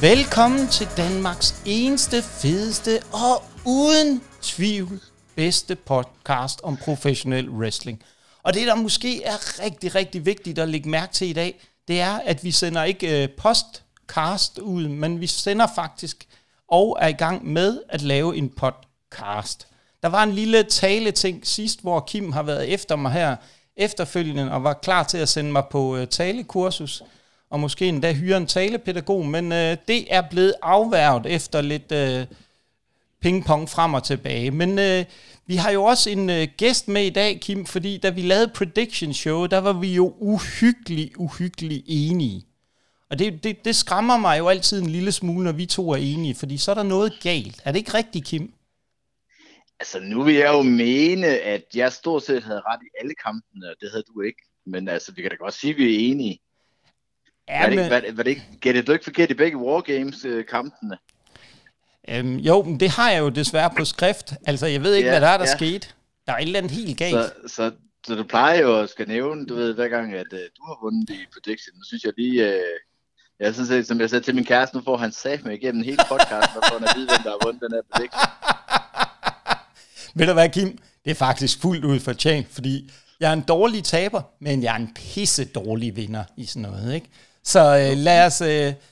Velkommen til Danmarks eneste, fedeste og uden tvivl bedste podcast om professionel wrestling. Og det, der måske er rigtig, rigtig vigtigt at lægge mærke til i dag, det er, at vi sender ikke øh, postcast ud, men vi sender faktisk og er i gang med at lave en podcast. Der var en lille tale-ting sidst, hvor Kim har været efter mig her efterfølgende og var klar til at sende mig på øh, talekursus og måske endda hyre en talepædagog, men øh, det er blevet afværget efter lidt øh, pingpong frem og tilbage. Men øh, vi har jo også en øh, gæst med i dag, Kim, fordi da vi lavede Prediction Show, der var vi jo uhyggeligt, uhyggeligt enige. Og det, det, det skræmmer mig jo altid en lille smule, når vi to er enige, fordi så er der noget galt. Er det ikke rigtigt, Kim? Altså, nu vil jeg jo mene, at jeg stort set havde ret i alle kampene, og det havde du ikke. Men altså, vi kan da godt sige, at vi er enige. Ja, var, det ikke, var, var det ikke, gættede du ikke forkert i begge Wargames-kampene? Øhm, jo, men det har jeg jo desværre på skrift. Altså, jeg ved ikke, ja, hvad der er, der ja. skete. Der er et eller andet helt galt. Så, så, så du plejer jo at skal nævne, du ved, hver gang, at uh, du har vundet i prediction. Nu synes jeg lige, uh, jeg synes, at, som jeg sagde til min kæreste, nu får han sagt mig igennem hele podcasten, og får han at vide, hvem der har vundet den her prediction. Ved du hvad, Kim? Det er faktisk fuldt ud fortjent, fordi jeg er en dårlig taber, men jeg er en pisse dårlig vinder i sådan noget, ikke? Så øh, lad os... Øh,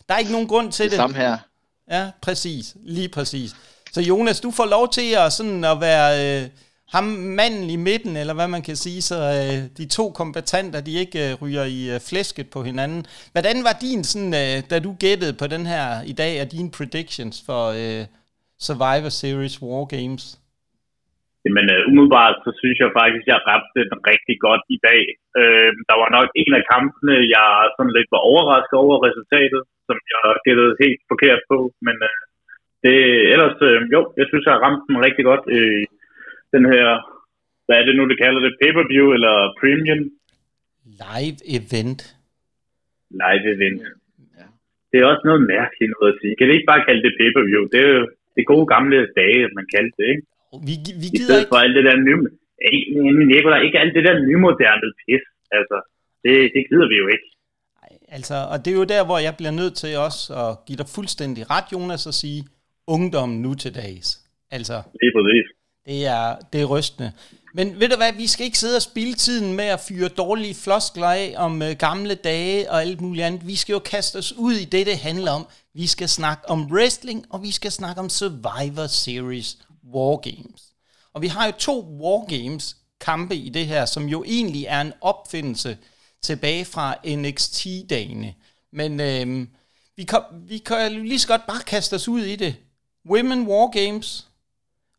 der er ikke nogen grund til det. Det samme her. Ja, præcis. Lige præcis. Så Jonas, du får lov til at, sådan at være øh, ham manden i midten, eller hvad man kan sige, så øh, de to kombatanter, de ikke øh, ryger i øh, flæsket på hinanden. Hvordan var din, sådan, øh, da du gættede på den her i dag, af dine predictions for øh, Survivor Series War Games? Men uh, umiddelbart, så synes jeg faktisk, at jeg ramte den rigtig godt i dag. Uh, der var nok en af kampene, jeg sådan lidt var overrasket over resultatet, som jeg gættede helt forkert på. Men uh, det, ellers, uh, jo, jeg synes, jeg har ramt den rigtig godt. Uh, den her, hvad er det nu, det kalder det? Pay-per-view eller premium? Live event. Live event. Ja. Det er også noget mærkeligt noget at sige. Kan det ikke bare kalde det pay-per-view? Det er jo det gode gamle dage, man kaldte det, ikke? Vi, vi gider I stedet ikke... for alt det der nye... Nicolaj, ikke alt det der nymoderne pis. Altså, det, det gider vi jo ikke. Ej, altså, og det er jo der, hvor jeg bliver nødt til også at give dig fuldstændig ret, Jonas, og sige, ungdom nu til dags. Altså, det er præcis. Det er, det er rystende. Men ved du hvad, vi skal ikke sidde og spille tiden med at fyre dårlige floskler af om uh, gamle dage og alt muligt andet. Vi skal jo kaste os ud i det, det handler om. Vi skal snakke om wrestling, og vi skal snakke om Survivor Series Wargames. Og vi har jo to Wargames kampe i det her, som jo egentlig er en opfindelse tilbage fra NXT-dagene. Men øhm, vi, kan, vi kan lige så godt bare kaste os ud i det. Women Wargames.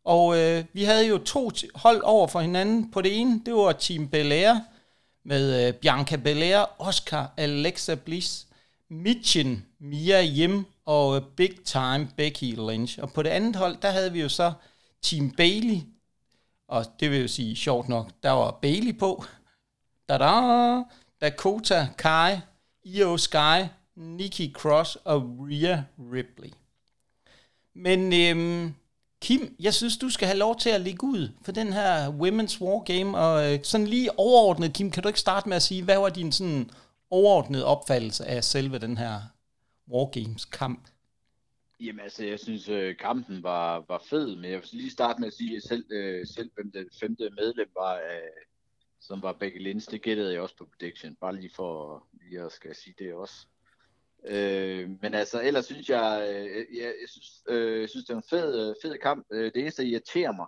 Og øh, vi havde jo to hold over for hinanden. På det ene, det var Team Belair med øh, Bianca Belair, Oscar, Alexa Bliss, Mitchen, Mia Yim og øh, Big Time Becky Lynch. Og på det andet hold, der havde vi jo så Team Bailey, og det vil jo sige, sjovt nok, der var Bailey på. Da-da! Dakota Kai, Io Sky, Nikki Cross og Rhea Ripley. Men øhm, Kim, jeg synes, du skal have lov til at ligge ud for den her Women's War Game, og øh, sådan lige overordnet, Kim, kan du ikke starte med at sige, hvad var din sådan overordnede opfattelse af selve den her War Games kamp? Jamen altså, jeg synes, øh, kampen var, var fed, men jeg vil lige starte med at sige, at selv, øh, selv hvem det femte medlem var, øh, som var Becky Lynch, det gættede jeg også på prediction, bare lige for lige at skal sige det også. Øh, men altså, ellers synes jeg, øh, jeg, jeg, synes, øh, jeg synes, det er en fed, øh, fed kamp. Øh, det eneste, der irriterer mig,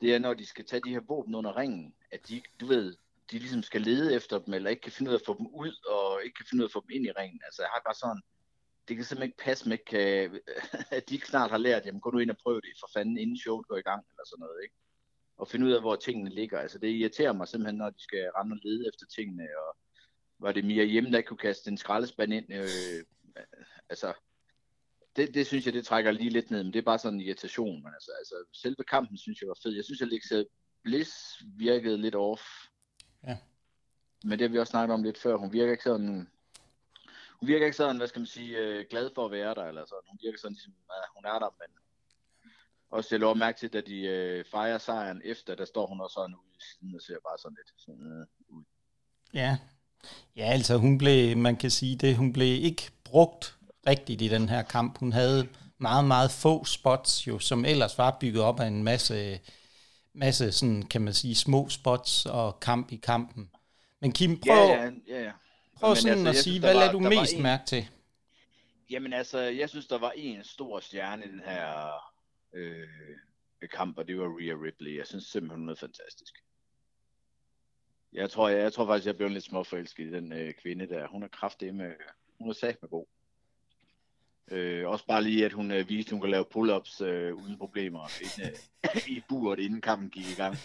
det er, når de skal tage de her våben under ringen, at de, du ved, de ligesom skal lede efter dem, eller ikke kan finde ud af at få dem ud, og ikke kan finde ud af at få dem ind i ringen. Altså, jeg har bare sådan, det kan simpelthen ikke passe med, kan, at de ikke snart har lært, jamen gå nu ind og prøv det for fanden, inden showet går i gang, eller sådan noget, ikke? Og finde ud af, hvor tingene ligger. Altså det irriterer mig simpelthen, når de skal rende og lede efter tingene, og var det Mia hjemme, der kunne kaste en skraldespand ind, øh, altså, det, det synes jeg, det trækker lige lidt ned, men det er bare sådan en irritation, men altså, altså selve kampen synes jeg var fed. Jeg synes, at Alexa Bliss virkede lidt off. Ja. Men det har vi også snakket om lidt før. Hun virker ikke sådan hun virker ikke sådan, hvad skal man sige, øh, glad for at være der, eller sådan. Hun virker sådan, ligesom, at hun er der, men også jeg lov mærke til, at de øh, fejrer sejren efter, der står hun også sådan ude i siden og ser bare sådan lidt sådan, øh, ud. Ja. Ja, altså hun blev, man kan sige det, hun blev ikke brugt rigtigt i den her kamp. Hun havde meget, meget få spots, jo, som ellers var bygget op af en masse, masse sådan, kan man sige, små spots og kamp i kampen. Men Kim, prøv, Ja, ja, ja. ja. Prøv Men sådan altså, at sige, synes, hvad der lader du mest en- mærke til? Jamen altså, jeg synes, der var en stor stjerne i den her øh, kamp, og det var Rhea Ripley. Jeg synes simpelthen, hun er fantastisk. Jeg tror, jeg, jeg tror faktisk, jeg blev lidt småforelsket i den øh, kvinde der. Hun er kraftig med, hun er sagt med god. Øh, også bare lige, at hun øh, viste, at hun kan lave pull-ups øh, uden problemer inden, øh, i buret, inden kampen gik i gang.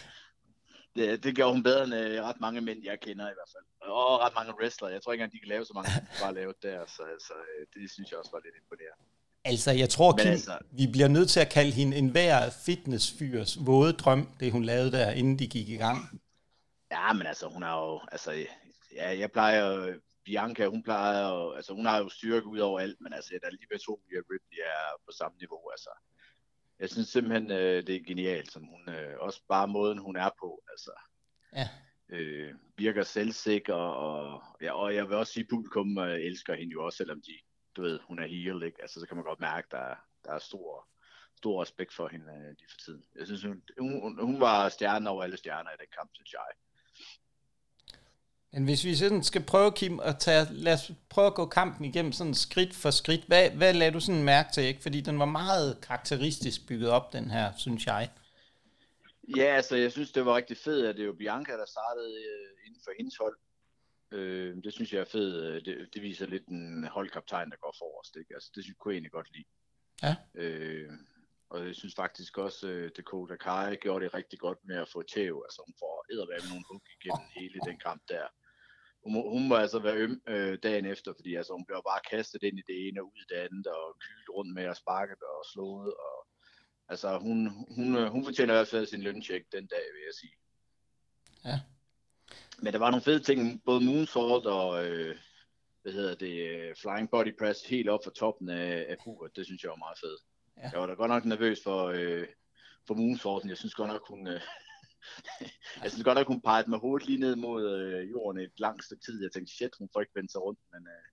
Det, det gjorde hun bedre end øh, ret mange mænd, jeg kender i hvert fald. Og ret mange wrestlere. Jeg tror ikke engang, de kan lave så mange, som bare lavede der. Så altså, øh, det synes jeg også var lidt imponerende. Altså, jeg tror, Kim, altså- vi bliver nødt til at kalde hende en hver fitnessfyrs våde drøm, det hun lavede der, inden de gik i gang. Ja, men altså, hun har jo, altså, ja, jeg plejer, Bianca, hun plejer altså, hun har jo styrke ud over alt, men altså, der er lige ved to, Ripley er på samme niveau, altså. Jeg synes simpelthen, øh, det er genialt, som hun, øh, også bare måden, hun er på, altså. Ja. Øh, virker selvsikker, og, ja, og jeg vil også sige, publikum øh, elsker hende jo også, selvom de, du ved, hun er heel, ikke? Altså, så kan man godt mærke, der, er- der er stor, stor respekt for hende øh, lige for tiden. Jeg synes, hun, hun, hun var stjernen over alle stjerner i den kamp, synes jeg. Men hvis vi sådan skal prøve, Kim, at tage, lad os prøve at gå kampen igennem sådan skridt for skridt. Hvad, hvad lader du sådan mærke til, ikke? Fordi den var meget karakteristisk bygget op, den her, synes jeg. Ja, altså jeg synes, det var rigtig fedt, at det var Bianca, der startede øh, inden for hendes hold. Øh, det synes jeg er fedt. Øh, Det, det viser lidt en holdkaptajn, der går forrest. Ikke? Altså, det synes kunne jeg egentlig godt lide. Ja. Øh, og jeg synes faktisk også, øh, Dakota Kai gjorde det rigtig godt med at få tæv. Altså hun får edderværme nogle hook igennem hele den kamp der. Hun, hun må altså være øm øh, dagen efter, fordi altså, hun bliver bare kastet ind i det ene og ud i det andet, og kylet rundt med at sparket og slået. Og, altså hun, hun, øh, hun fortjener i hvert fald sin løncheck den dag, vil jeg sige. Ja. Men der var nogle fede ting, både moonsault og, øh, hvad hedder det, øh, flying body press helt op fra toppen af, af buret. Det synes jeg var meget fedt. Ja. Jeg var da godt nok nervøs for, øh, for moonsaulten. Jeg synes godt nok, hun, øh, jeg synes godt nok, hun pegede med hovedet lige ned mod øh, jorden et langt stykke tid. Jeg tænkte, shit, hun får ikke vendt sig rundt, men, øh,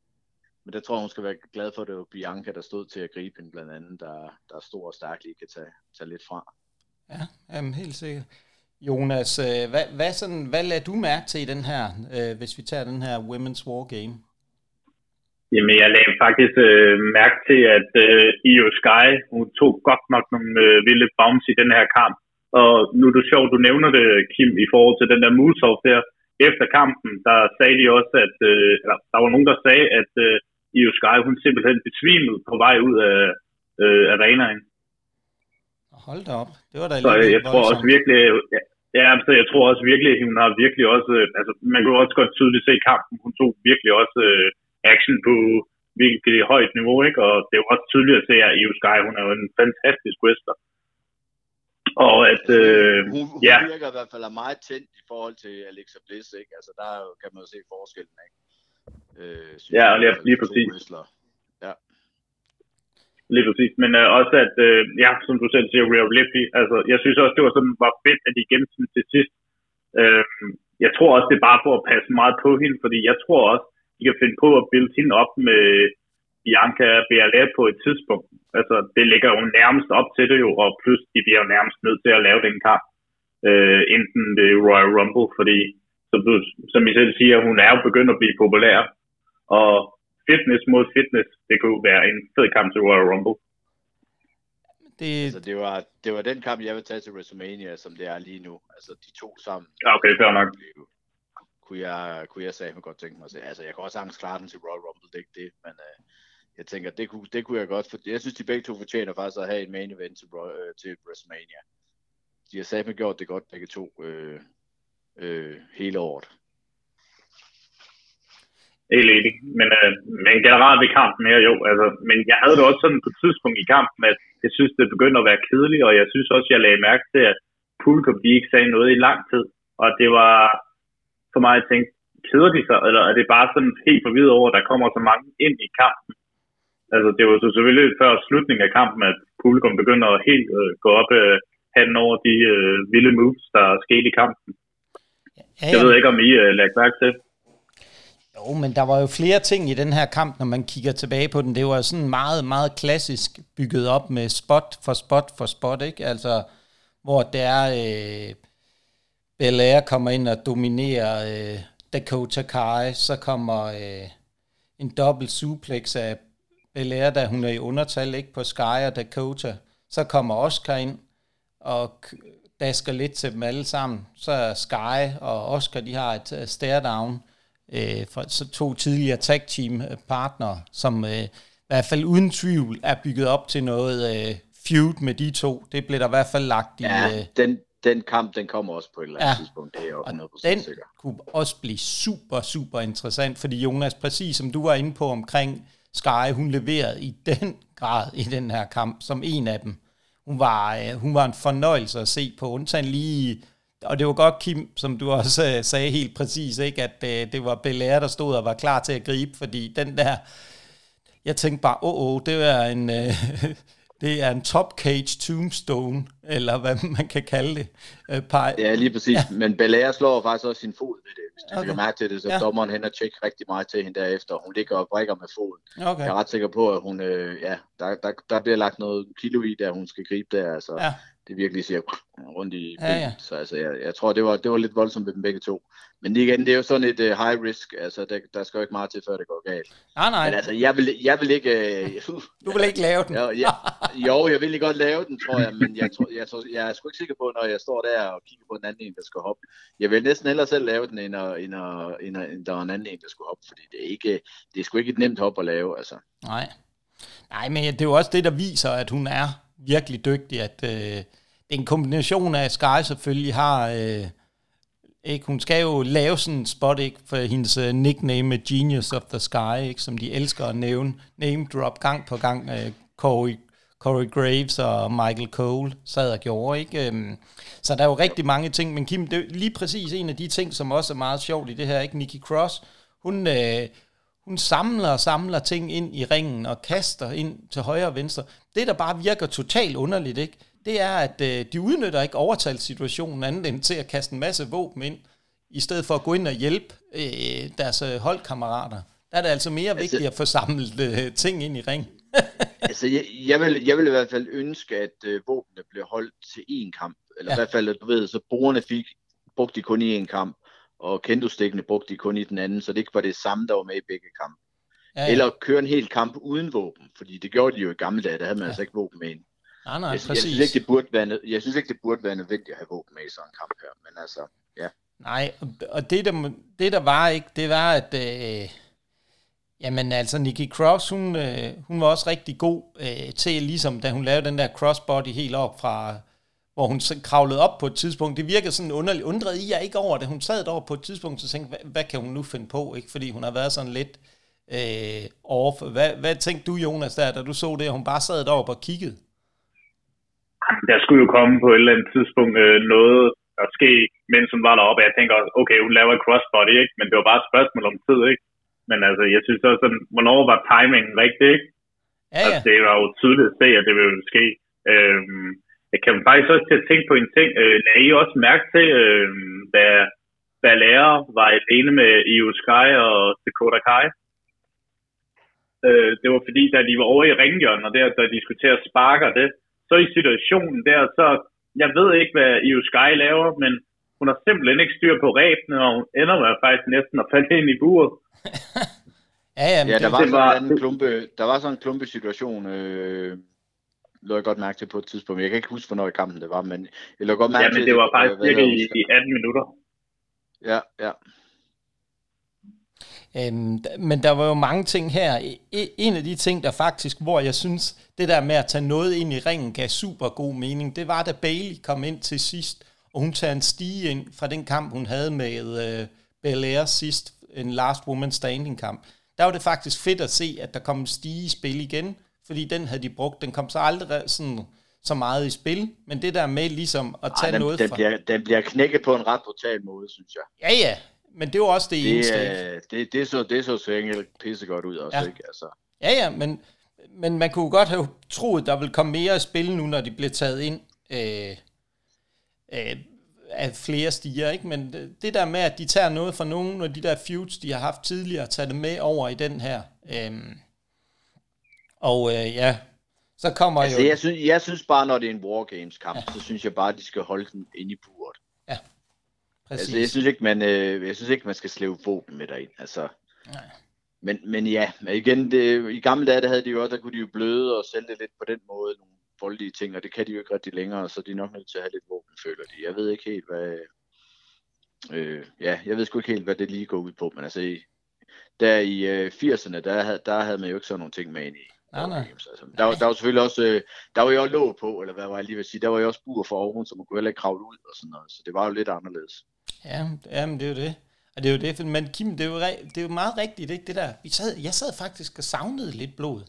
men der tror jeg, hun skal være glad for, at det var Bianca, der stod til at gribe hende blandt andet, der, der er stor og stærk lige kan tage, tage lidt fra. Ja, jamen, helt sikkert. Jonas, øh, hvad, hvad, sådan, hvad lader du mærke til i den her, øh, hvis vi tager den her Women's War Game? Jamen, jeg lagde faktisk øh, mærke til, at øh, Io Sky, hun tog godt nok nogle øh, vilde bounce i den her kamp. Og nu er det sjovt, du nævner det, Kim, i forhold til den der moonsault der. Efter kampen, der sagde de også, at øh, eller, der var nogen, der sagde, at øh, Io Sky, hun simpelthen besvimede på vej ud af øh, arenaen. Hold da op. Det var da Så jeg, jeg tror også virkelig, ja, ja, så jeg tror også virkelig, at hun har virkelig også, øh, altså man kunne også godt tydeligt se kampen, hun tog virkelig også øh, action på virkelig højt niveau, ikke? Og det er jo også tydeligt at se, at Io Sky, hun er jo en fantastisk wrestler. Og at, øh, hun, hun ja. virker i hvert fald er meget tændt i forhold til Alexa Bliss, ikke? Altså der er kan man jo se forskellen, ikke? Øh, Ja, og lige- fald, lige præcis. wrestlere. Lige præcis. Men øh, også at, øh, ja, som du selv siger, Rhea Ripley, altså, jeg synes også, det var sådan, var fedt, at de gemte hende til sidst. Øh, jeg tror også, det er bare for at passe meget på hende, fordi jeg tror også, de kan finde på at bilde hende op med Bianca BLA på et tidspunkt. Altså, det ligger jo nærmest op til det jo, og plus, de bliver jo nærmest nødt til at lave den kamp. Øh, enten det Royal Rumble, fordi, som, du, som I selv siger, hun er jo begyndt at blive populær. Og fitness mod fitness, det kunne være en fed kamp til Royal Rumble. Det, Altså det var, det var den kamp, jeg vil tage til WrestleMania, som det er lige nu. Altså de to sammen. Ja, okay, fair nok. Kunne jeg, kunne jeg sige, godt tænke mig at se. Altså jeg kan også sagtens klare den til Royal Rumble, det er ikke det, men øh, jeg tænker, det kunne, det kunne jeg godt, for jeg synes, de begge to fortjener faktisk at have en main event til, øh, til WrestleMania. De har sammen gjort det godt, begge to, øh, øh, hele året. Helt enig. Men, øh, men generelt ved kampen her, jo. Altså, men jeg havde det også sådan på et tidspunkt i kampen, at jeg synes, det begyndte at være kedeligt, og jeg synes også, jeg lagde mærke til, at publikum de ikke sagde noget i lang tid. Og det var for mig at tænke, keder de sig, eller er det bare sådan helt forvirret over, at der kommer så mange ind i kampen? Altså, det var så selvfølgelig før slutningen af kampen, at publikum begynder at helt øh, gå op øh, handen over de øh, vilde moves, der skete i kampen. ja, Jeg ved ikke, om I øh, lagde mærke til. Jo, men der var jo flere ting i den her kamp, når man kigger tilbage på den. Det var sådan meget, meget klassisk bygget op med spot for spot for spot, ikke? Altså, hvor der øh, Belair kommer ind og dominerer øh, Dakota Kai, så kommer øh, en dobbelt suplex af Belair, da hun er i undertal, ikke på Sky og Dakota. Så kommer Oscar ind og dasker lidt til dem alle sammen. Så er Sky og Oscar, de har et uh, stare down øh, fra så to tidligere tag team partnere, som øh, i hvert fald uden tvivl er bygget op til noget øh, feud med de to. Det blev der i hvert fald lagt i... Ja, øh, den, den kamp, den kommer også på et eller andet ja, tidspunkt. Det er jo 100% den sikker. kunne også blive super, super interessant, fordi Jonas, præcis som du var inde på omkring Sky, hun leverede i den grad i den her kamp, som en af dem. Hun var, øh, hun var en fornøjelse at se på, undtagen lige og det var godt, Kim, som du også øh, sagde helt præcis, ikke, at øh, det var Belair, der stod og var klar til at gribe, fordi den der, jeg tænkte bare, åh, oh, oh, det er en, øh, det er en top cage tombstone, eller hvad man kan kalde det. Øh, par, ja, lige præcis, ja. men Belair slår faktisk også sin fod ved det, hvis du okay. mærke til det, så ja. dommeren hen og tjekke rigtig meget til hende derefter, hun ligger og brækker med foden. Okay. Jeg er ret sikker på, at hun, øh, ja, der, der, der bliver lagt noget kilo i, der hun skal gribe der, altså. Ja det virkelig siger rundt i ja, ja. Så altså, jeg, jeg tror, det var, det var lidt voldsomt ved dem begge to. Men igen, det er jo sådan et uh, high risk, altså der, der skal jo ikke meget til, før det går galt. Nej, nej. Men altså, jeg vil, jeg vil ikke... Uh, du vil ikke lave den? jo, jeg, jo, jeg vil godt lave den, tror jeg, men jeg, tror, jeg, tror, jeg er sgu ikke sikker på, når jeg står der og kigger på en anden en, der skal hoppe. Jeg vil næsten hellere selv lave den, end, at, end, at, end, at, end der er en anden en, der skal hoppe, fordi det er, ikke, det er sgu ikke et nemt hop at lave, altså. Nej. Nej, men det er jo også det, der viser, at hun er virkelig dygtig, at... Øh, det er en kombination af, at Sky selvfølgelig har... Øh, ikke? Hun skal jo lave sådan en spot, ikke? For hendes uh, nickname Genius of the Sky, ikke? Som de elsker at nævne. Name drop gang på gang. Uh, Corey, Corey Graves og Michael Cole sad og gjorde, ikke? Um, så der er jo rigtig mange ting. Men Kim, det er lige præcis en af de ting, som også er meget sjovt i det her, ikke? Nikki Cross, hun... Uh, hun samler og samler ting ind i ringen og kaster ind til højre og venstre. Det, der bare virker totalt underligt, ikke? Det er, at øh, de udnytter ikke overtalssituationen andet end til at kaste en masse våben ind, i stedet for at gå ind og hjælpe øh, deres øh, holdkammerater. Der er det altså mere altså, vigtigt at få samlet øh, ting ind i ring. altså, jeg, jeg, vil, jeg vil i hvert fald ønske, at øh, våbnene blev holdt til én kamp. Eller ja. i hvert fald, at du ved, så brugerne fik, brugte de kun i én kamp, og kendo-stikkene brugte de kun i den anden, så det ikke var det samme, der var med i begge kampe. Ja, ja. Eller køre en hel kamp uden våben, fordi det gjorde de jo i gamle dage, der havde man ja. altså ikke våben med ind. Nej, nej, jeg, præcis. Jeg synes, ikke, det burde være, jeg synes ikke, det burde være nødvendigt at have våben med i sådan en kamp her, men altså, ja. Nej, og det der, det der var ikke, det var, at øh, jamen altså, Nikki Cross, hun, øh, hun var også rigtig god øh, til, ligesom da hun lavede den der crossbody helt op fra, hvor hun kravlede op på et tidspunkt. Det virkede sådan underligt. Undrede I jer ikke over det? Hun sad derovre på et tidspunkt, så tænkte, hvad, hvad kan hun nu finde på? Ikke? Fordi hun har været sådan lidt øh, off. Hvad, hvad tænkte du, Jonas, der, da du så det, at hun bare sad deroppe og kiggede? Der skulle jo komme på et eller andet tidspunkt øh, noget at ske, mens hun var deroppe. Jeg tænker, okay, hun laver et crossbody, ikke? Men det var bare et spørgsmål om tid, ikke? Men altså, jeg synes også, sådan, hvornår var timingen rigtig, ikke? Ja, ja. Altså, det var jo tydeligt at se, at det ville ske. Øhm, jeg kan faktisk også til at tænke på en ting. Øh, lagde I også mærke til, øh, da, da lærer var alene med Io Sky og Dakota Kai? Øh, det var fordi, da de var over i ringhjørnet, og der, der diskuterede sparker det, så i situationen der, så jeg ved ikke, hvad Io Sky laver, men hun har simpelthen ikke styr på ræbene, og hun ender med faktisk næsten at falde ind i buret. ja, ja, ja, der, var det var... en klumpe, der var sådan en klumpe situation, øh, lå jeg godt mærke til på et tidspunkt. Jeg kan ikke huske, hvornår i kampen det var, men jeg lå godt mærke til... Ja, men det var faktisk cirka i, i 18 minutter. Ja, ja. Øhm, men der var jo mange ting her. En af de ting, der faktisk, hvor jeg synes, det der med at tage noget ind i ringen gav super god mening, det var, da Bailey kom ind til sidst, og hun tager en stige ind fra den kamp, hun havde med øh, Belair sidst, en Last Woman Standing kamp. Der var det faktisk fedt at se, at der kom en stige i spil igen, fordi den havde de brugt. Den kom så aldrig sådan så meget i spil, men det der med ligesom at tage Ej, den, noget den fra... Bliver, den bliver knækket på en ret brutal måde, synes jeg. Ja, ja, men det jo også det, det eneste. Er, det, det, så, det så så pisse godt ud også, ja. ikke? Altså. Ja, ja, men, men man kunne godt have troet, der ville komme mere i spil nu, når de blev taget ind. Øh, øh, af flere stiger, ikke? men det der med, at de tager noget fra nogle af de der feuds, de har haft tidligere, tager det med over i den her. Øhm, og øh, ja, så kommer altså, jo... Jeg synes, jeg synes bare, når det er en Wargames kamp, ja. så synes jeg bare, at de skal holde den inde i buret. Ja, præcis. Altså, jeg synes ikke, man, øh, jeg synes ikke, man skal slæve våben med derind. Altså, Nej. Men, men ja, igen, det, i gamle dage, der havde de jo også, der kunne de jo bløde og sælge det lidt på den måde, nogle voldelige ting, og det kan de jo ikke rigtig længere, så de er nok nødt til at have lidt våben, føler de. Jeg ved ikke helt, hvad... Øh, ja, jeg ved sgu ikke helt, hvad det lige går ud på, men altså, i, der i øh, 80'erne, der, havde, der havde man jo ikke sådan nogle ting med ind i. Nej, nej. Altså. Der, var, der var selvfølgelig også, øh, der var jo også låg på, eller hvad var jeg lige vil sige, der var jo også bur for oven, så man kunne heller ikke kravle ud og sådan noget, så det var jo lidt anderledes. Ja, jamen, det er jo det. Og det er jo det, men Kim, det er jo, det er jo meget rigtigt, ikke, det der. Vi sad, jeg sad faktisk og savnede lidt blod.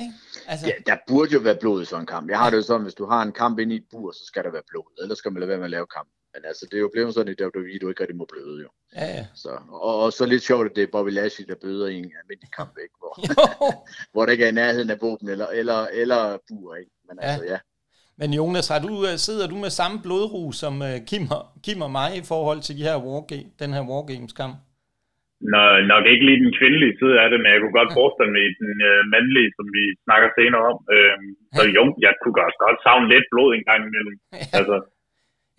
Ikke? Altså... Ja, der burde jo være blod i sådan en kamp. Jeg har det jo sådan, hvis du har en kamp inde i et bur, så skal der være blod. Ellers skal man lade være med at lave kamp. Men altså, det er jo blevet sådan i WWE, du ikke rigtig må bløde jo. Ja, ja. Så, og, og, så lidt sjovt, at det er Bobby Lashley, der bløder i en almindelig kamp, ikke? Hvor, hvor der ikke er i nærheden af våben eller, eller, eller bur, ikke? Men ja. altså, ja. Men Jonas, har du, øh, sidder du med samme blodru som uh, Kim, og, Kim og mig i forhold til de her wargame, den her Wargames-kamp? Nå, nok ikke lige den kvindelige side af det, men jeg kunne godt forestille mig den uh, mandlige, som vi snakker senere om. Uh, så jo, jeg kunne godt, godt savne lidt blod en gang imellem. Altså,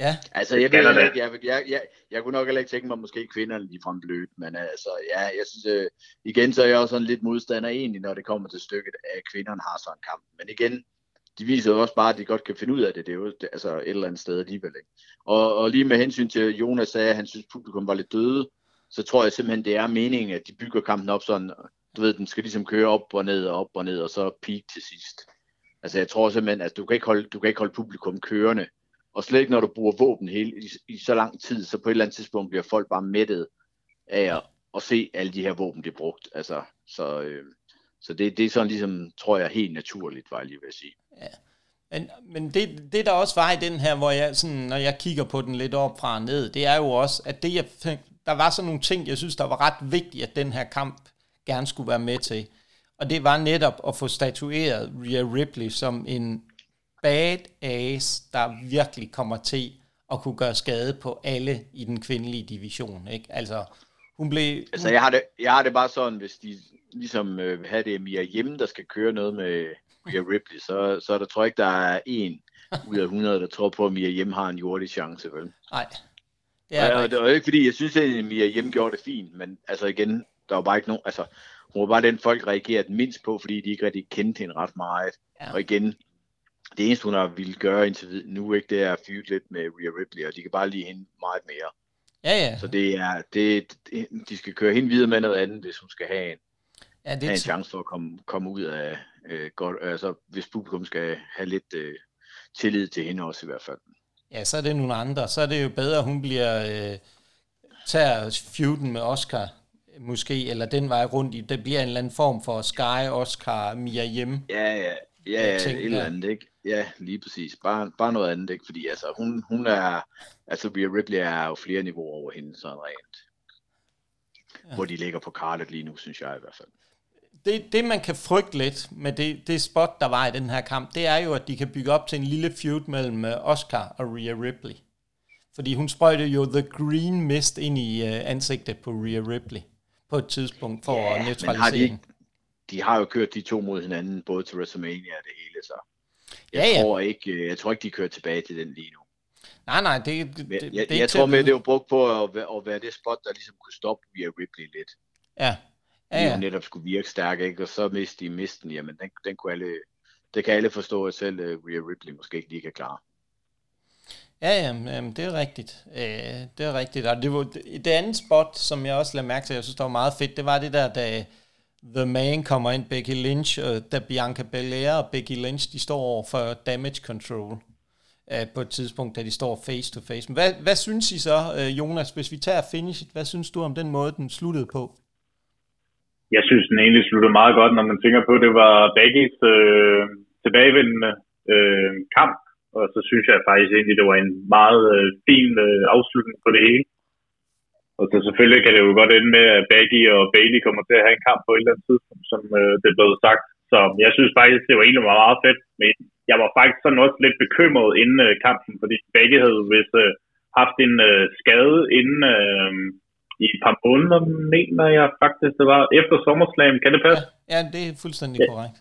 Ja. Altså, jeg ved ikke, jeg, jeg, jeg, jeg kunne nok heller ikke tænke mig, måske kvinderne lige frem blødt, men altså, ja, jeg synes, øh, igen, så er jeg også sådan lidt modstander egentlig, når det kommer til stykket, at kvinderne har sådan en kamp. Men igen, de viser jo også bare, at de godt kan finde ud af det. Det er jo det, altså et eller andet sted alligevel. Ikke? Og, og lige med hensyn til, Jonas sagde, at han synes, publikum var lidt døde, så tror jeg simpelthen, det er meningen, at de bygger kampen op sådan, du ved, den skal ligesom køre op og ned og op og ned, og så peak til sidst. Altså jeg tror simpelthen, at du kan ikke holde, du kan ikke holde publikum kørende, og slet ikke når du bruger våben hele, i, i så lang tid, så på et eller andet tidspunkt bliver folk bare mættet af at, at se alle de her våben, bliver brugt. Altså, så, øh, så det, det er sådan ligesom, tror jeg, helt naturligt, var jeg lige ved at sige. Ja. Men, men det, det der også var i den her, hvor jeg sådan, når jeg kigger på den lidt op fra og ned, det er jo også, at det jeg, der var sådan nogle ting, jeg synes, der var ret vigtigt, at den her kamp gerne skulle være med til. Og det var netop at få statueret Rhea Ripley som en badass, der virkelig kommer til at kunne gøre skade på alle i den kvindelige division. Ikke? Altså, hun blev... Altså, jeg har, det, jeg har det bare sådan, hvis de ligesom øh, havde det Mia hjemme, der skal køre noget med Mia Ripley, så, så der tror jeg ikke, der er en ud af 100, der tror på, at Mia hjemme har en jordig chance, vel? Nej. Det er, og, det er ikke fordi, jeg synes, at Mia hjemme gjorde det fint, men altså igen, der var bare ikke nogen, altså hun var bare den, folk reagerede mindst på, fordi de ikke rigtig kendte hende ret meget. Ja. Og igen, det eneste, hun har ville gøre indtil nu, ikke, det er at fyre lidt med Rhea Ripley, og de kan bare lide hende meget mere. Ja, ja. Så det er, det, det, de skal køre hende videre med noget andet, hvis hun skal have en, ja, det have en chance for at komme, komme ud af øh, godt, altså hvis publikum skal have lidt øh, tillid til hende også i hvert fald. Ja, så er det nogle andre. Så er det jo bedre, at hun bliver øh, tager feuden med Oscar, måske, eller den vej rundt i. Det bliver en eller anden form for Sky, Oscar, Mia hjemme. Ja, ja. Ja, ja, et eller andet, ikke? Ja, lige præcis. Bare, bare noget andet, ikke? Fordi altså, hun, hun er, altså Rhea Ripley er jo flere niveauer over hende, sådan rent. Ja. Hvor de ligger på kartet lige nu, synes jeg i hvert fald. Det, det man kan frygte lidt med det, det spot, der var i den her kamp, det er jo, at de kan bygge op til en lille feud mellem øh, Oscar og Rhea Ripley. Fordi hun sprøjtede jo The Green Mist ind i uh, ansigtet på Rhea Ripley på et tidspunkt for ja, at neutralisere de, de har jo kørt de to mod hinanden, både til WrestleMania og det hele, så jeg, ja, ja. Tror ikke, øh, jeg tror ikke, de kører tilbage til den lige nu. Nej, nej, det, det, det, jeg, det jeg tror med, det var brugt på at, at være det spot, der ligesom kunne stoppe via Ripley lidt. Ja. Ja, ja. netop skulle virke stærk, ikke? og så miste de misten, jamen den, den kunne alle, det kan alle forstå, at selv uh, Rhea Ripley måske ikke lige kan klare. Ja, ja, jamen, det er rigtigt. Øh, det er rigtigt. Og det, var, det andet spot, som jeg også lagde mærke til, jeg synes, det var meget fedt, det var det der, da The Man kommer ind, Becky Lynch, og da Bianca Belair og Becky Lynch, de står over for damage control uh, på et tidspunkt, da de står face to face. Men hvad, hvad synes I så, uh, Jonas, hvis vi tager finish, hvad synes du om den måde, den sluttede på? Jeg synes, den egentlig sluttede meget godt, når man tænker på, at det var Beckys øh, tilbagevendende øh, kamp, og så synes jeg faktisk egentlig, det var en meget øh, fin øh, afslutning på det hele. Og så selvfølgelig kan det jo godt ende med, at Baggy og Bailey kommer til at have en kamp på et eller andet tidspunkt, som øh, det er blevet sagt. Så jeg synes faktisk, det var egentlig meget fedt. Men jeg var faktisk sådan også lidt bekymret inden øh, kampen, fordi Baggy havde vist øh, haft en øh, skade inden øh, i et par måneder, mener jeg faktisk, det var efter sommerslam. Kan det passe? Ja, ja det er fuldstændig ja. korrekt.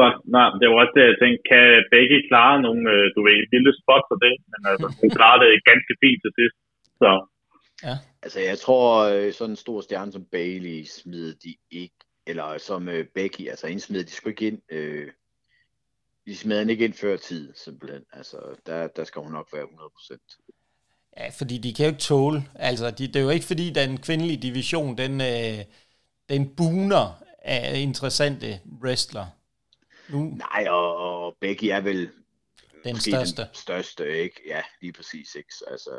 Godt. Nej, det var også det, jeg tænkte. Kan begge klare nogle, øh, du ved, lille spot for det? Men altså, hun klarede det ganske fint til sidst. Så. Ja. Altså, jeg tror, øh, sådan en stor stjerne som Bailey smider de ikke, eller som uh, Becky, altså smider de sgu ikke ind. Øh, de smider ikke ind før tid, simpelthen. Altså, der, der skal hun nok være 100%. Ja, fordi de kan jo ikke tåle. Altså, de, det er jo ikke fordi, den kvindelige division, den, øh, den buner af interessante wrestler. Nu. Nej, og, og Becky er vel den største. Den største, ikke? Ja, lige præcis, ikke? Altså,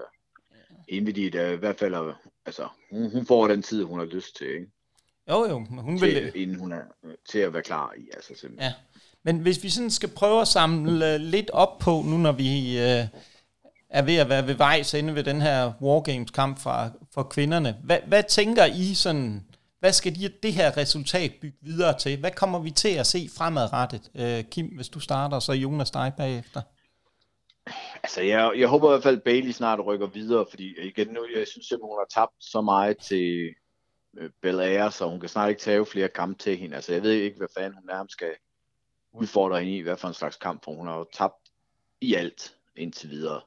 ja. Individuelt i hvert fald, altså, hun, hun får den tid, hun har lyst til, ikke? Jo, jo, men hun til, vil... Inden hun er til at være klar i, altså simpelthen. Ja. Men hvis vi sådan skal prøve at samle lidt op på, nu når vi øh, er ved at være ved vejs ende ved den her Wargames-kamp fra, for kvinderne, hvad, hvad tænker I sådan, hvad skal de, det her resultat bygge videre til? Hvad kommer vi til at se fremadrettet? Øh, Kim, hvis du starter, så Jonas dig bagefter. Altså, jeg, jeg håber i hvert fald, at Bailey snart rykker videre, fordi igen nu, jeg synes simpelthen, hun har tabt så meget til øh, Belair, så hun kan snart ikke tage flere kampe til hende. Altså, jeg ved ikke, hvad fanden hun nærmest skal udfordre hende i, hvad for en slags kamp, for hun har jo tabt i alt indtil videre.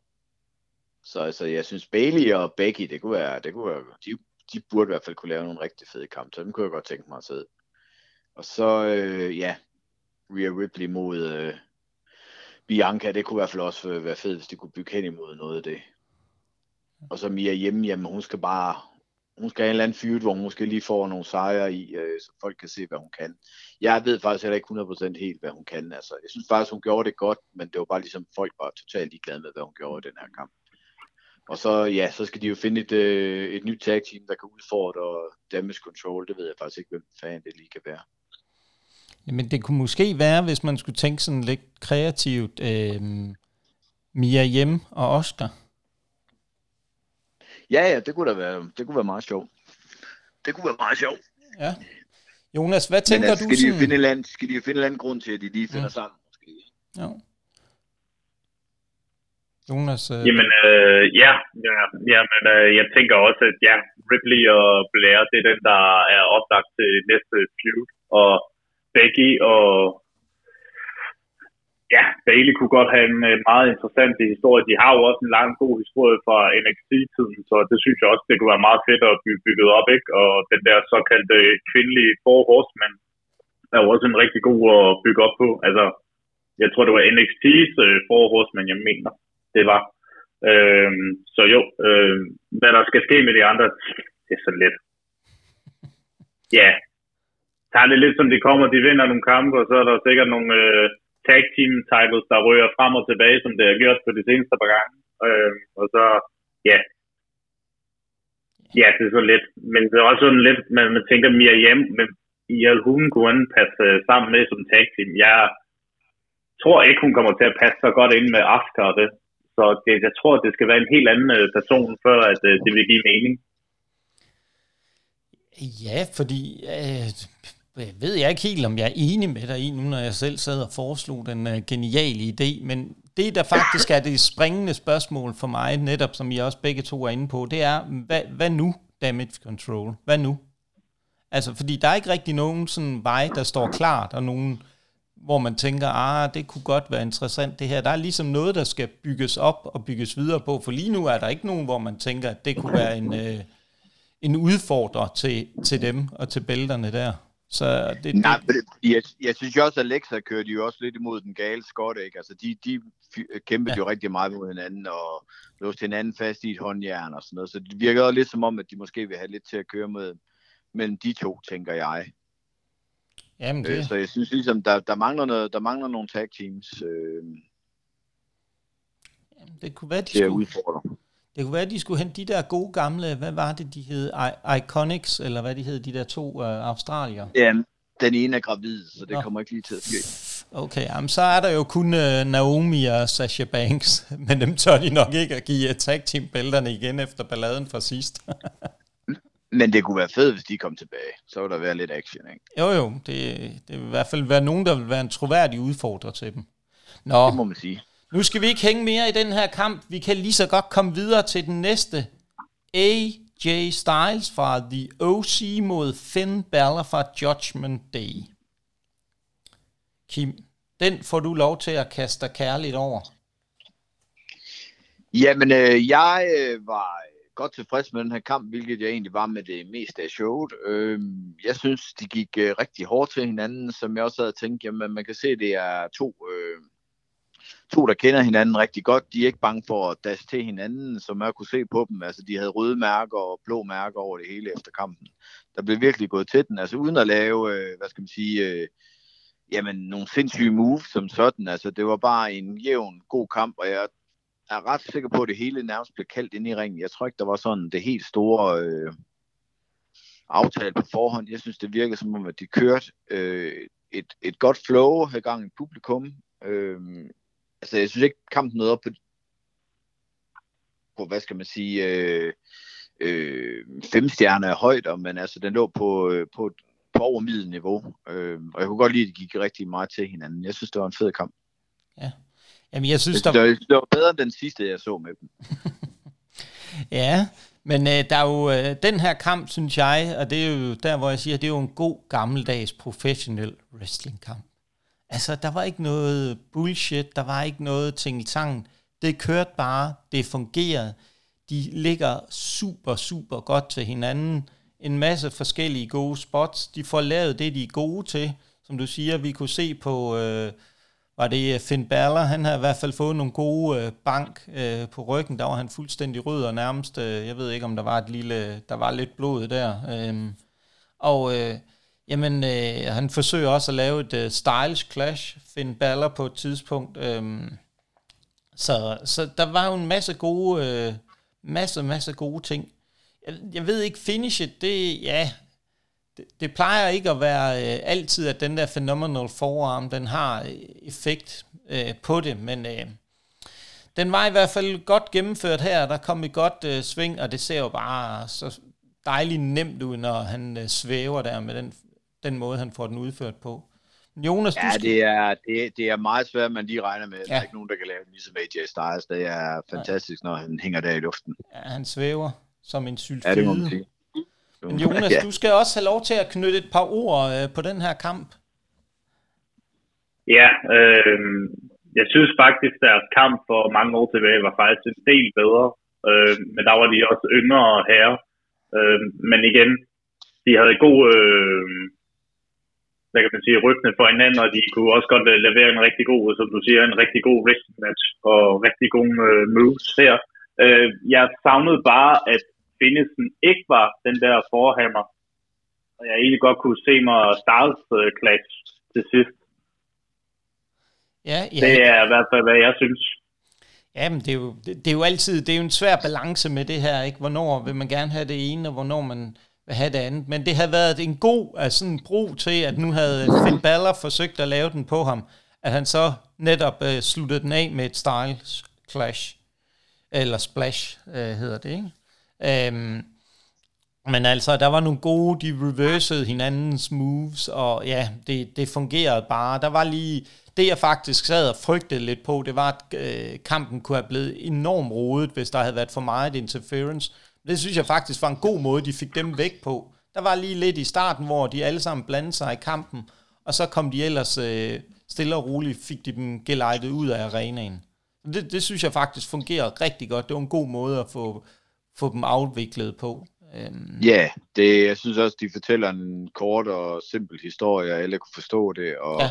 Så altså, jeg synes Bailey og Becky, det kunne være, det kunne være de, de burde i hvert fald kunne lave nogle rigtig fede kampe, så dem kunne jeg godt tænke mig at se. Og så, øh, ja, Rhea Ripley mod øh, Bianca, det kunne i hvert fald også være fedt, hvis de kunne bygge hen imod noget af det. Og så Mia hjemme, jamen hun skal bare hun skal have en eller anden fyret, hvor hun måske lige får nogle sejre i, øh, så folk kan se, hvad hun kan. Jeg ved faktisk heller ikke 100% helt, hvad hun kan. Altså, jeg synes faktisk, hun gjorde det godt, men det var bare ligesom, folk var totalt ligeglade med, hvad hun gjorde i den her kamp. Og så, ja, så skal de jo finde et, øh, et nyt tag team, der kan udfordre damage control. Det ved jeg faktisk ikke, hvem fanden det lige kan være. Jamen det kunne måske være, hvis man skulle tænke sådan lidt kreativt, øh, Mia Hjem og Oscar. Ja, ja, det kunne da være, det kunne være meget sjovt. Det kunne være meget sjovt. Ja. Jonas, hvad tænker Men, du skal de, finde en anden, skal de finde en anden grund til, at de lige finder ja. sammen? Måske? Ja. Jonas? Øh... Jamen, øh, ja, ja, ja, men øh, jeg tænker også, at ja, Ripley og Blair, det er den, der er oplagt til næste feud, og Becky og ja, Bailey kunne godt have en øh, meget interessant historie. De har jo også en lang god historie fra NXT-tiden, så det synes jeg også, det kunne være meget fedt at blive bygget op, ikke? Og den der såkaldte kvindelige Four Horsemen er jo også en rigtig god at bygge op på. Altså, jeg tror, det var NXT's øh, Four Horsemen, jeg mener, det var. Øhm, så jo, øh, hvad der skal ske med de andre, det er så let. Ja, tager det lidt som de kommer, de vinder nogle kampe, og så er der sikkert nogle... Øh, tag team titles, der rører frem og tilbage, som det har gjort på de seneste par gange. Øh, og så, ja. Ja, det er så lidt. Men det er også sådan lidt, man, man tænker mere hjem, men i al hun kunne passe øh, sammen med som tag team. Jeg tror ikke, hun kommer til at passe så godt ind med Asuka og det. Så det, jeg tror, det skal være en helt anden øh, person, før at, øh, det vil give mening. Ja, fordi øh, jeg ved jeg ikke helt, om jeg er enig med dig i, nu når jeg selv sad og foreslog den øh, geniale idé, men det, der faktisk er det springende spørgsmål for mig, netop som I også begge to er inde på, det er, hvad, hvad nu, damage control? Hvad nu? Altså, fordi der er ikke rigtig nogen sådan vej, der står klart, og nogen, hvor man tænker, ah, det kunne godt være interessant det her. Der er ligesom noget, der skal bygges op og bygges videre på, for lige nu er der ikke nogen, hvor man tænker, at det kunne være en, uh, en udfordrer til, til dem og til bælterne der. Så det, Nej, det... Jeg, jeg synes jo også, at Alexa kørte jo også lidt imod den gale skot, ikke? Altså, de, de kæmpede ja. jo rigtig meget mod hinanden, og låste hinanden fast i et håndjern og sådan noget, så det virker lidt som om, at de måske vil have lidt til at køre med, mellem de to, tænker jeg. Jamen det... Øh, så jeg synes ligesom, der, der, mangler, noget, der mangler nogle tag teams øh, Jamen, det kunne være, de skulle... at udfordre. Det kunne være, at de skulle hente de der gode gamle, hvad var det, de hed? I- Iconics, eller hvad de hed, de der to uh, australier? Ja, den ene er gravid, så det Nå. kommer ikke lige til at ske. Okay, jamen, så er der jo kun uh, Naomi og Sasha Banks, men dem tør de nok ikke at give tag team bælterne igen efter balladen fra sidst. men det kunne være fedt, hvis de kom tilbage. Så ville der være lidt action, ikke? Jo, jo. Det, det vil i hvert fald være nogen, der vil være en troværdig udfordrer til dem. Nå, det må man sige. Nu skal vi ikke hænge mere i den her kamp. Vi kan lige så godt komme videre til den næste. AJ Styles fra The OC mod Finn Balor fra Judgment Day. Kim, den får du lov til at kaste dig kærligt over. Jamen, øh, jeg øh, var godt tilfreds med den her kamp, hvilket jeg egentlig var med det meste af showet. Øh, jeg synes, de gik øh, rigtig hårdt til hinanden, som jeg også havde tænkt, jamen man kan se, det er to, øh, to, der kender hinanden rigtig godt. De er ikke bange for at dasse til hinanden, som jeg kunne se på dem. Altså, de havde røde mærker og blå mærker over det hele efter kampen. Der blev virkelig gået til den, altså uden at lave, øh, hvad skal man sige, øh, jamen, nogle sindssyge moves som sådan. Altså, det var bare en jævn, god kamp, og jeg er ret sikker på, at det hele nærmest blev kaldt ind i ringen. Jeg tror ikke, der var sådan det helt store øh, aftale på forhånd. Jeg synes, det virkede som om, at de kørte øh, et, et godt flow her gang i publikum. Øh, altså, jeg synes ikke, kampen nåede op på, på hvad skal man sige, øh, øh, fem stjerner højder, men altså, den lå på, øh, på, på over middelniveau. Øh, og jeg kunne godt lide, at de gik rigtig meget til hinanden. Jeg synes, det var en fed kamp. Ja. Jamen, jeg synes, der... Det, det var bedre end den sidste, jeg så med dem. ja, men øh, der er jo øh, den her kamp, synes jeg, og det er jo der, hvor jeg siger, det er jo en god gammeldags professionel wrestling kamp. Altså, der var ikke noget bullshit, der var ikke noget ting i tangen. Det kørte bare, det fungerede. De ligger super, super godt til hinanden. En masse forskellige gode spots. De får lavet det, de er gode til. Som du siger, vi kunne se på... Øh, var det øh, Finn Balor, han har i hvert fald fået nogle gode øh, bank øh, på ryggen, der var han fuldstændig rød og nærmest, øh, jeg ved ikke om der var et lille, der var lidt blod der. Øh, og øh, jamen, øh, han forsøger også at lave et øh, stylish clash, Finn Balor på et tidspunkt. Øh, så, så der var jo en masse gode, øh, masse, masse gode ting. Jeg, jeg ved ikke, finishet, det, ja, det, det plejer ikke at være øh, altid, at den der phenomenal forearm, den har øh, effekt øh, på det, men øh, den var i hvert fald godt gennemført her. Der kom et godt øh, sving, og det ser jo bare så dejligt nemt ud, når han øh, svæver der med den, den måde, han får den udført på. Jonas, ja, du skal... det, er, det, det er meget svært, man lige regner med. Ja. Der er ikke nogen, der kan lave ligesom AJ Styles. Det er fantastisk, Nej. når han hænger der i luften. Ja, han svæver som en sylfide. Ja, det må man sige. Men Jonas, ja. du skal også have lov til at knytte et par ord øh, på den her kamp. Ja, øh, jeg synes faktisk, at deres kamp for mange år tilbage var faktisk en del bedre. Øh, men der var de også yngre herrer. Øh, men igen, de havde god, øh, hvad kan man sige, ryggene for hinanden, og de kunne også godt øh, levere en rigtig god, som du siger, en rigtig god wrestling match og rigtig gode øh, moves her. Øh, jeg savnede bare, at finishen ikke var den der forhammer, og jeg egentlig godt kunne se mig Styles uh, clash til sidst. Ja, ja. Det er i hvert fald, hvad jeg synes. Jamen, det er, jo, det, det er jo altid, det er jo en svær balance med det her, ikke? Hvornår vil man gerne have det ene, og hvornår man vil have det andet. Men det havde været en god altså en bro til, at nu havde Finn Balor forsøgt at lave den på ham, at han så netop uh, sluttede den af med et Styles Clash, eller Splash uh, hedder det, ikke? Øhm, men altså, der var nogle gode, de reversede hinandens moves, og ja, det, det fungerede bare. Der var lige, det jeg faktisk sad og frygtede lidt på, det var, at øh, kampen kunne have blevet enormt rodet, hvis der havde været for meget interference. Det synes jeg faktisk var en god måde, de fik dem væk på. Der var lige lidt i starten, hvor de alle sammen blandede sig i kampen, og så kom de ellers øh, stille og roligt, fik de dem gelejtet ud af arenaen. Det, det synes jeg faktisk fungerede rigtig godt. Det var en god måde at få, få dem afviklet på. Øhm. Ja, det, jeg synes også, de fortæller en kort og simpel historie, og alle kunne forstå det. Og ja.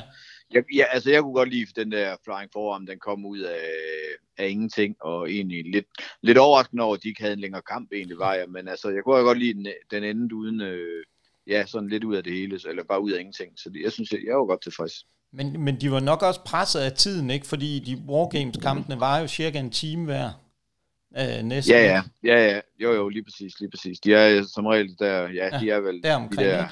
Jeg, ja, altså jeg kunne godt lide den der flying forearm, den kom ud af, af ingenting, og egentlig lidt, lidt overraskende over, at de ikke havde en længere kamp egentlig var jeg, men altså jeg kunne godt lide den, den endte uden, øh, ja, sådan lidt ud af det hele, eller bare ud af ingenting, så det, jeg synes, jeg, jeg var godt tilfreds. Men, men de var nok også presset af tiden, ikke? Fordi de Wargames-kampene var jo cirka en time hver øh, næsten. Ja, ja, ja, ja, jo, jo, lige præcis, lige præcis. De er som regel der, ja, ja de er vel der omkring, de der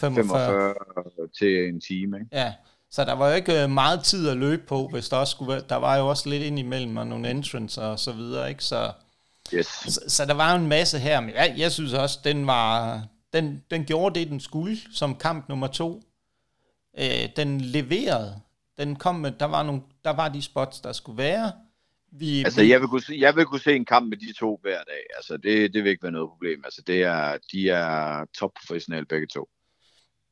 45. 45 til en time, ikke? Ja, så der var jo ikke øh, meget tid at løbe på, hvis der også skulle være, der var jo også lidt ind imellem og nogle entrance og så videre, ikke? Så, yes. så, så der var jo en masse her, men jeg, jeg synes også, den var, den, den gjorde det, den skulle, som kamp nummer to. Øh, den leverede Den kom med, der var, nogle, der var de spots, der skulle være. Vi, altså, jeg, vil kunne se, jeg vil kunne se en kamp med de to hver dag. Altså, det, det vil ikke være noget problem. Altså, det er, de er top professionelle begge to.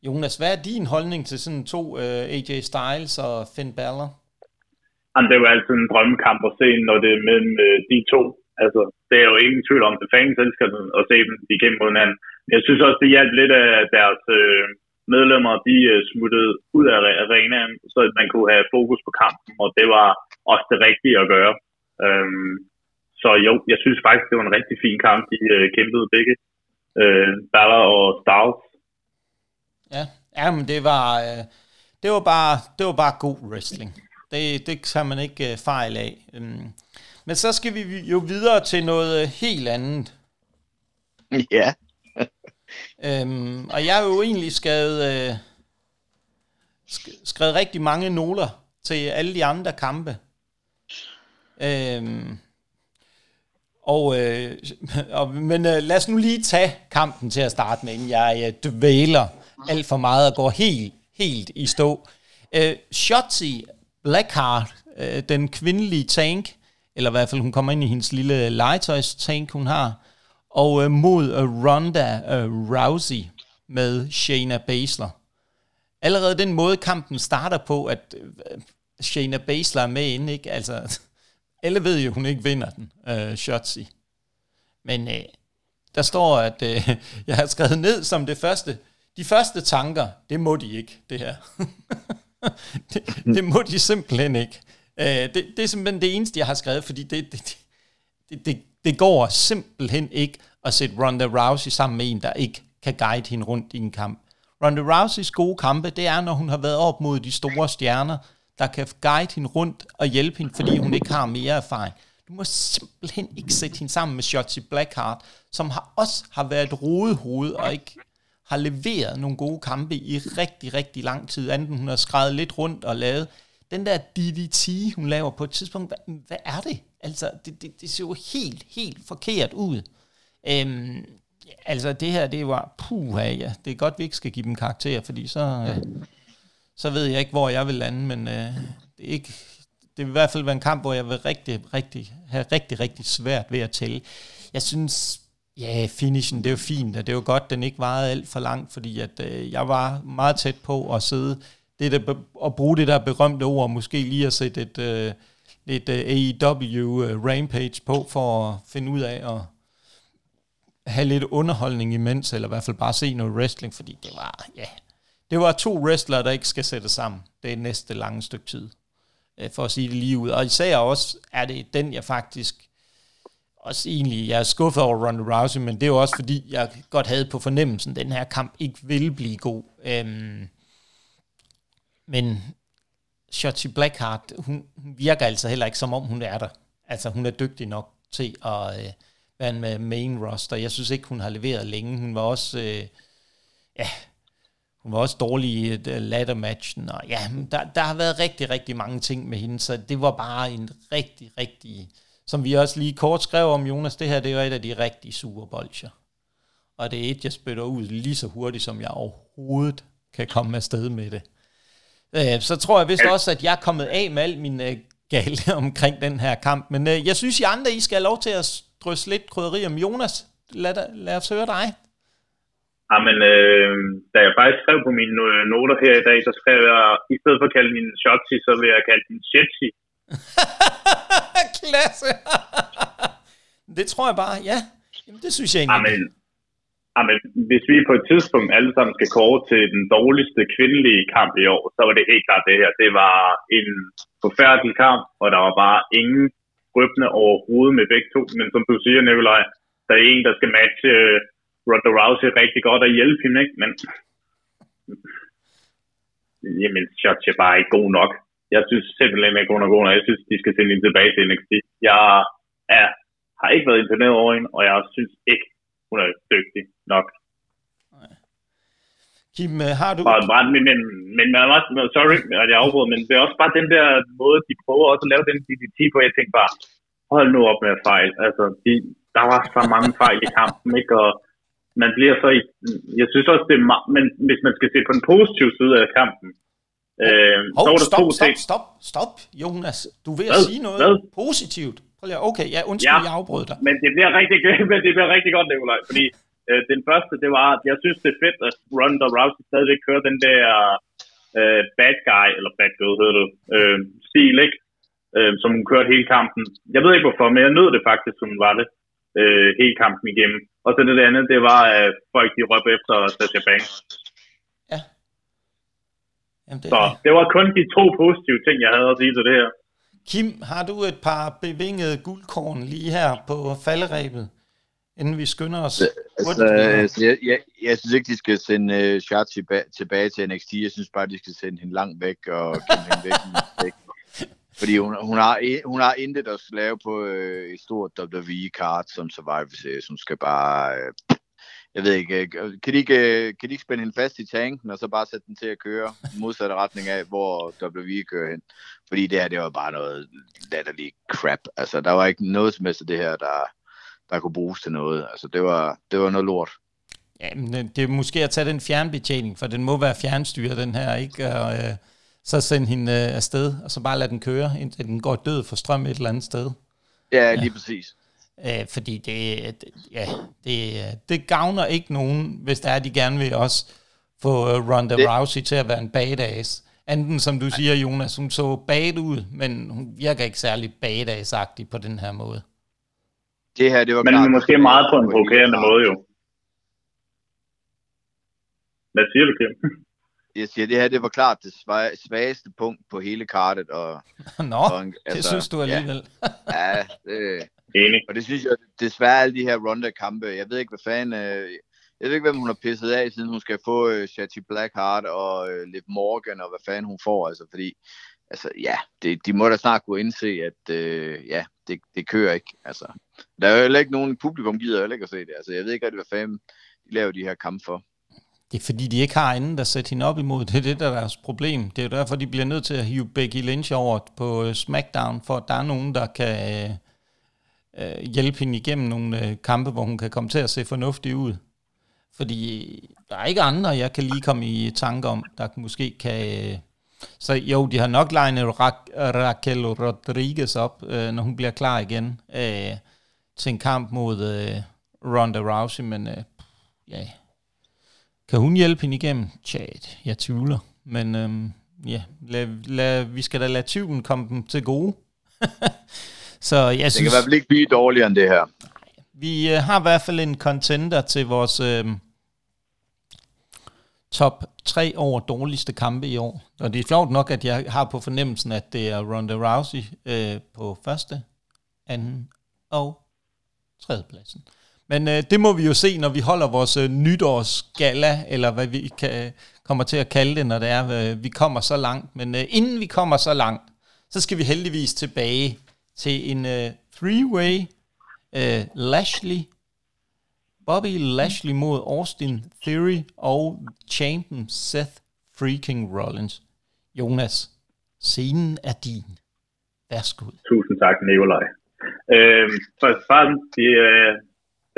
Jonas, hvad er din holdning til sådan to uh, øh, AJ Styles og Finn Balor? Jamen, det er jo altid en drømmekamp at se, når det er mellem uh, de to. Altså, det er jo ingen tvivl om, at fans elsker den, at se dem de kæmpe mod hinanden. Men jeg synes også, det hjalp lidt af deres uh, medlemmer, de uh, smuttede ud af arenaen, så man kunne have fokus på kampen, og det var også det rigtige at gøre. Um, så jo, jeg synes faktisk, det var en rigtig fin kamp. De uh, kæmpede begge. Uh, Balor og Styles Ja, ja men det var, øh, det var, bare, det var bare god wrestling. Det, det kan man ikke øh, fejl af. Um, men så skal vi jo videre til noget øh, helt andet. Ja. um, og jeg har jo egentlig skrevet, uh, skrevet rigtig mange noter til alle de andre kampe. Øhm, og, øh, og, men øh, lad os nu lige tage kampen til at starte med, inden jeg øh, dvæler alt for meget og går helt, helt i stå. Øh, Shotzi Blackheart, øh, den kvindelige tank, eller i hvert fald hun kommer ind i hendes lille legetøjstank, hun har, og øh, mod øh, Ronda øh, Rousey med Shayna Baszler. Allerede den måde kampen starter på, at øh, Shayna Baszler er med inde, ikke? Altså, alle ved jo, hun ikke vinder den, øh, Shotzi. Men øh, der står, at øh, jeg har skrevet ned som det første, de første tanker, det må de ikke, det her. det, det må de simpelthen ikke. Øh, det, det er simpelthen det eneste, jeg har skrevet, fordi det, det, det, det, det går simpelthen ikke at sætte Ronda Rousey sammen med en, der ikke kan guide hende rundt i en kamp. Ronda Rouseys gode kampe, det er, når hun har været op mod de store stjerner, der kan guide hende rundt og hjælpe hende, fordi hun ikke har mere erfaring. Du må simpelthen ikke sætte hende sammen med Shotzi Blackheart, som har også har været rodehoved og ikke har leveret nogle gode kampe i rigtig, rigtig lang tid, anden hun har skrevet lidt rundt og lavet. Den der DDT, hun laver på et tidspunkt, hvad, hvad er det? Altså, det, det, det ser jo helt, helt forkert ud. Øhm, altså, det her, det var, puha, ja, det er godt, vi ikke skal give dem karakter, fordi så, øh, så ved jeg ikke, hvor jeg vil lande, men øh, det er ikke, det vil i hvert fald være en kamp, hvor jeg vil rigtig, rigtig, have rigtig, rigtig svært ved at tælle. Jeg synes, Ja, finishen, det er jo fint, og det er jo godt, den ikke varede alt for langt, fordi at, øh, jeg var meget tæt på at sidde det der, at bruge det der berømte ord, måske lige at sætte et, øh, et øh, AEW øh, Rampage på, for at finde ud af at have lidt underholdning imens, eller i hvert fald bare se noget wrestling, fordi det var, ja, det var to wrestlere, der ikke skal sætte sammen. Det er næste lange stykke tid, øh, for at sige det lige ud. Og især også er det den, jeg faktisk også egentlig, jeg er skuffet over Ronda Rousey, men det er jo også fordi, jeg godt havde på fornemmelsen, at den her kamp ikke ville blive god. Øhm, men Shotzi Blackheart, hun, hun virker altså heller ikke, som om hun er der. Altså, hun er dygtig nok til at øh, være med main roster. Jeg synes ikke, hun har leveret længe. Hun var også, øh, ja, hun var også dårlig i øh, ladder-matchen, og ja, der, der har været rigtig, rigtig mange ting med hende, så det var bare en rigtig, rigtig som vi også lige kort skrev om, Jonas, det her det er et af de rigtig sure bolcher. Og det er et, jeg spytter ud lige så hurtigt, som jeg overhovedet kan komme afsted med det. Øh, så tror jeg vist også, at jeg er kommet af med al min øh, gale omkring den her kamp. Men jeg synes, I andre, I skal have lov til at drysse lidt krydderi om Jonas. Lad, lad os høre dig. Jamen, øh, da jeg faktisk skrev på mine noter her i dag, så skrev jeg, i stedet for at kalde min Shotzi, så vil jeg kalde den Shetzi. Klasse. det tror jeg bare, ja. Jamen, det synes jeg egentlig. Amen. Amen, hvis vi på et tidspunkt alle sammen skal kåre til den dårligste kvindelige kamp i år, så var det helt klart det her. Det var en forfærdelig kamp, og der var bare ingen røbne overhovedet med begge to. Men som du siger, Nikolaj, der er en, der skal matche uh, Ronda Rousey rigtig godt og hjælpe hende, ikke? Men jamen, Shotzi er bare ikke god nok jeg synes simpelthen ikke, hun er god, og jeg synes, de skal sende hende tilbage til NXT. Jeg er, har ikke været imponeret over hende, og jeg synes ikke, hun er dygtig nok. Kim, øh, har du... Bare, men, men, men, men, sorry, at jeg afbryder, men det er også bare den der måde, de prøver også at lave den DDT på. Jeg tænkte bare, hold nu op med at fejl. Altså, de, der var så mange fejl i kampen, ikke? Og man bliver så i, jeg synes også, det er, men hvis man skal se på den positive side af kampen, Øh, Hov, så var der stop, to stop, ting. stop, stop, Jonas. Du er ved at Hvad? sige noget Hvad? positivt. Prøv lige, at- okay, ja, undskyld, Ja. jeg afbrød dig. Men det bliver rigtig, men det bliver rigtig godt, Nikolaj, fordi øh, den første, det var, at jeg synes, det er fedt, at Ronda Rousey stadigvæk kører den der øh, bad guy, eller bad girl hedder det, øh, stil, ikke? Øh, som hun kørte hele kampen. Jeg ved ikke hvorfor, men jeg nød det faktisk, som hun var det øh, hele kampen igennem. Og så det, det andet, det var, at folk de råbte efter Sasha Banks. Jamen, det Så er, det var kun de to positive ting, jeg havde at sige til det her. Kim, har du et par bevingede guldkorn lige her på falderæbet, inden vi skynder os? Altså, hurtigt videre? altså jeg, jeg, jeg synes ikke, de skal sende uh, Shotzi ba- tilbage til NXT. Jeg synes bare, de skal sende hende langt væk og kæmpe hende væk. væk. Fordi hun, hun, har, hun har intet at lave på øh, et stort WWE-kart som Survivor Series. Hun skal bare... Øh, jeg ved ikke, øh, kan de ikke, øh, kan de ikke spænde hende fast i tanken, og så bare sætte den til at køre i modsatte retning af, hvor WWE kører hen? Fordi det her, det var bare noget latterligt crap. Altså, der var ikke noget som helst af det her, der, der kunne bruges til noget. Altså, det var, det var noget lort. Ja, men det- det er måske at tage den fjernbetjening, for den må være fjernstyret, den her, ikke? Og, øh, så sende hende øh, afsted, og så bare lade den køre, indtil den går død for strøm et eller andet sted. Ja, lige præcis. Øh, fordi det, det- ja, det, øh, det gavner ikke nogen, hvis der er, de gerne vil også få øh, Ronda Det- Rousey til at være en badass. Anden, som du siger, Jonas, hun så bad ud, men hun virker ikke særlig badass-agtig på den her måde. Det her, det var Men klart, måske meget på en provokerende måde, jo. Hvad siger du, Kim? Jeg siger, det her, det var klart det sva- svageste punkt på hele kartet. Og, Nå, og en- det synes du alligevel. Ja, ja det, Enig. og det synes jeg desværre alle de her Ronda-kampe. Jeg ved ikke, hvad fanden... Øh, jeg ved ikke, hvem hun har pisset af, siden hun skal få øh, Shotzi Blackheart og øh, Liv Morgan, og hvad fanden hun får. Altså, fordi, altså, ja, det, de må da snart kunne indse, at øh, ja, det, det kører ikke. Altså, der er jo heller ikke nogen publikum, gider heller ikke at se det. Altså, jeg ved ikke rigtig, hvad fanden de laver de her kampe for. Det er fordi, de ikke har anden, der sætter hende op imod. Det er det, der er deres problem. Det er jo derfor, de bliver nødt til at hive Becky Lynch over på øh, SmackDown, for at der er nogen, der kan øh, øh, hjælpe hende igennem nogle øh, kampe, hvor hun kan komme til at se fornuftig ud. Fordi øh, der er ikke andre, jeg kan lige komme i tanke om, der måske kan... Øh, så jo, de har nok legnet Ra- Raquel Rodriguez op, øh, når hun bliver klar igen øh, til en kamp mod øh, Ronda Rousey, men øh, ja, kan hun hjælpe hende igennem? Tja, jeg tvivler. Men øhm, ja, lad, lad, vi skal da lade tvivlen komme dem til gode. så jeg Det kan synes, i hvert fald ikke blive dårligere end det her. vi øh, har i hvert fald en contender til vores øhm, top 3 over dårligste kampe i år. Og det er sjovt nok, at jeg har på fornemmelsen, at det er Ronda Rousey øh, på første, anden og tredje pladsen. Men øh, det må vi jo se, når vi holder vores øh, nytårsgala, eller hvad vi kan, kommer til at kalde det, når det er, øh, vi kommer så langt. Men øh, inden vi kommer så langt, så skal vi heldigvis tilbage til en øh, three-way øh, Lashley, Bobby Lashley mod Austin Theory og champion Seth freaking Rollins. Jonas, scenen er din. Værsgo. Tusind tak, Nikolaj. Øhm, øh, for, for, de, øh,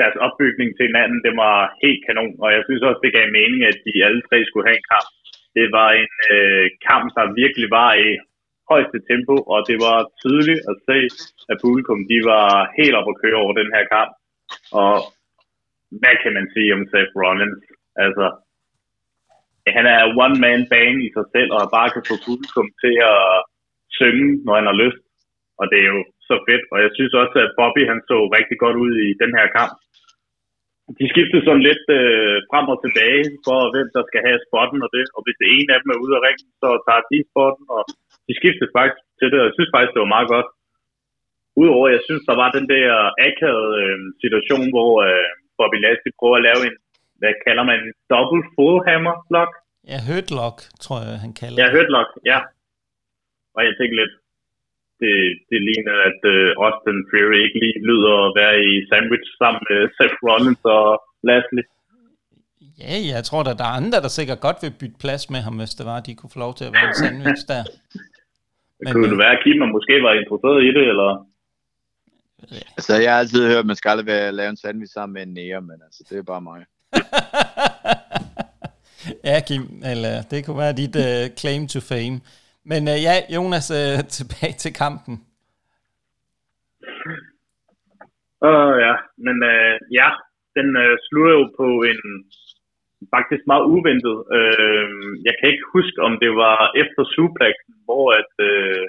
deres opbygning til hinanden, det var helt kanon, og jeg synes også, det gav mening, at de alle tre skulle have en kamp. Det var en øh, kamp, der virkelig var i højeste tempo, og det var tydeligt at se, at publikum, de var helt op at køre over den her kamp. Og hvad kan man sige om Seth Rollins? Altså, han er one-man band i sig selv, og bare kan få publikum til at synge, når han har lyst. Og det er jo så fedt. Og jeg synes også, at Bobby han så rigtig godt ud i den her kamp. De skiftede sådan lidt øh, frem og tilbage for, hvem der skal have spotten og det. Og hvis det ene af dem er ude af ringen, så tager de spotten. Og de skiftede faktisk til det, og jeg synes faktisk, det var meget godt. Udover, jeg synes, der var den der akavede øh, situation, hvor øh, Bobby Lashley prøver at lave en, hvad kalder man, en double full hammer block. Ja, Hurtlock, tror jeg, han kalder Ja, det. Hurtlock, ja. Og jeg tænkte lidt, det, det ligner, at uh, Austin Fury ikke lige lyder at være i sandwich sammen med Seth Rollins og Lashley. Ja, jeg tror da, der er andre, der sikkert godt vil bytte plads med ham, hvis det var, at de kunne få lov til at være en sandwich der. Men, kunne øh, det være, at Kim måske var interesseret i det, eller? Altså, jeg har altid hørt, at man skal aldrig være, lave en sandwich sammen med en nære, men altså, det er bare mig. Ja, Kim, eller det kunne være dit uh, claim to fame. Men øh, ja, Jonas, øh, tilbage til kampen. Åh uh, ja, men øh, ja, den øh, slutter jo på en faktisk meget uventet. Øh, jeg kan ikke huske, om det var efter suplexen, hvor at... øh,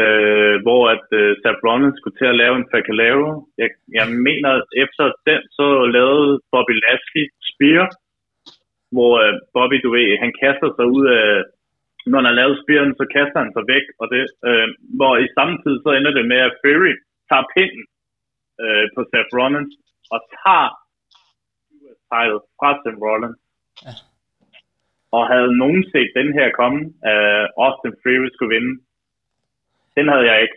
øh, hvor at øh, Seth Rollins skulle til at lave en Facalero. Jeg, jeg mener, at efter den, så lavede Bobby Lashley Spear, hvor øh, Bobby, du ved, han kaster sig ud af, når han har lavet Spearen, så kaster han sig væk, og det, øh, hvor i samme tid, så ender det med, at Fury tager pinden øh, på Seth Rollins, og tager title fra Seth Rollins. Ja. Og havde nogen set den her komme, at Austin Fury skulle vinde, den havde jeg ikke.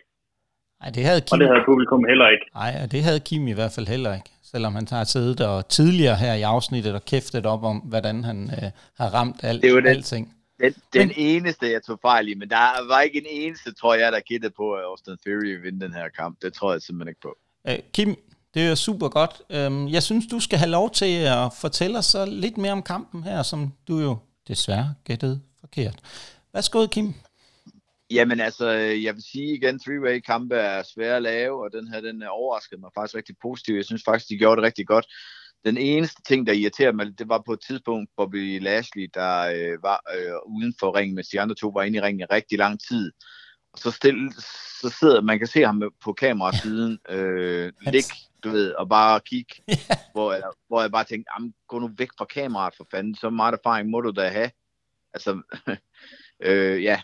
Nej, det havde Kim. Og det havde publikum heller ikke. Nej, og det havde Kim i hvert fald heller ikke. Selvom han har siddet og tidligere her i afsnittet og kæftet op om, hvordan han øh, har ramt alt, det var den, alting. Den, den men, eneste, jeg tog fejl i, men der var ikke en eneste, tror jeg, der gættede på, at Austin Theory vinde den her kamp. Det tror jeg simpelthen ikke på. Øh, Kim, det er super godt. Øhm, jeg synes, du skal have lov til at fortælle os lidt mere om kampen her, som du jo desværre gættede forkert. Værsgo, Kim. Jamen altså, jeg vil sige igen, three-way kampe er svære at lave, og den her, den overraskede mig faktisk rigtig positivt. Jeg synes faktisk, de gjorde det rigtig godt. Den eneste ting, der irriterede mig, det var på et tidspunkt, Bobby Lashley, der øh, var øh, uden for ringen, mens de andre to var inde i ringen i rigtig lang tid. Og så, stille, så sidder man kan se ham på kamerasiden, øh, lig, du ved, og bare kigge, hvor, jeg, hvor jeg bare tænkte, gå nu væk fra kameraet for fanden, så meget erfaring må du da have. Altså, øh, ja,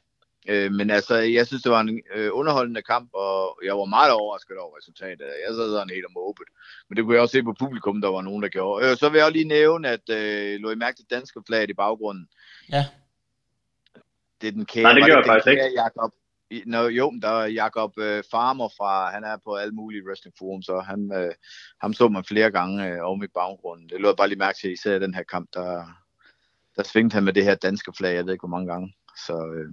Øh, men altså, jeg synes, det var en øh, underholdende kamp, og jeg var meget overrasket over resultatet. Jeg sad sådan helt om åbent. Men det kunne jeg også se på publikum, der var nogen, der gjorde. Øh, så vil jeg også lige nævne, at øh, lå I mærke til danske flag i baggrunden. Ja. Det er den kære, Nej, det gør jeg faktisk ikke. Jacob, Nå, jo, der er Jacob øh, Farmer fra, han er på alle mulige wrestling forum, så han, øh, ham så man flere gange øh, om i baggrunden. Det lå jeg bare lige mærke til, især i den her kamp, der, der svingte han med det her danske flag, jeg ved ikke hvor mange gange. Så, øh,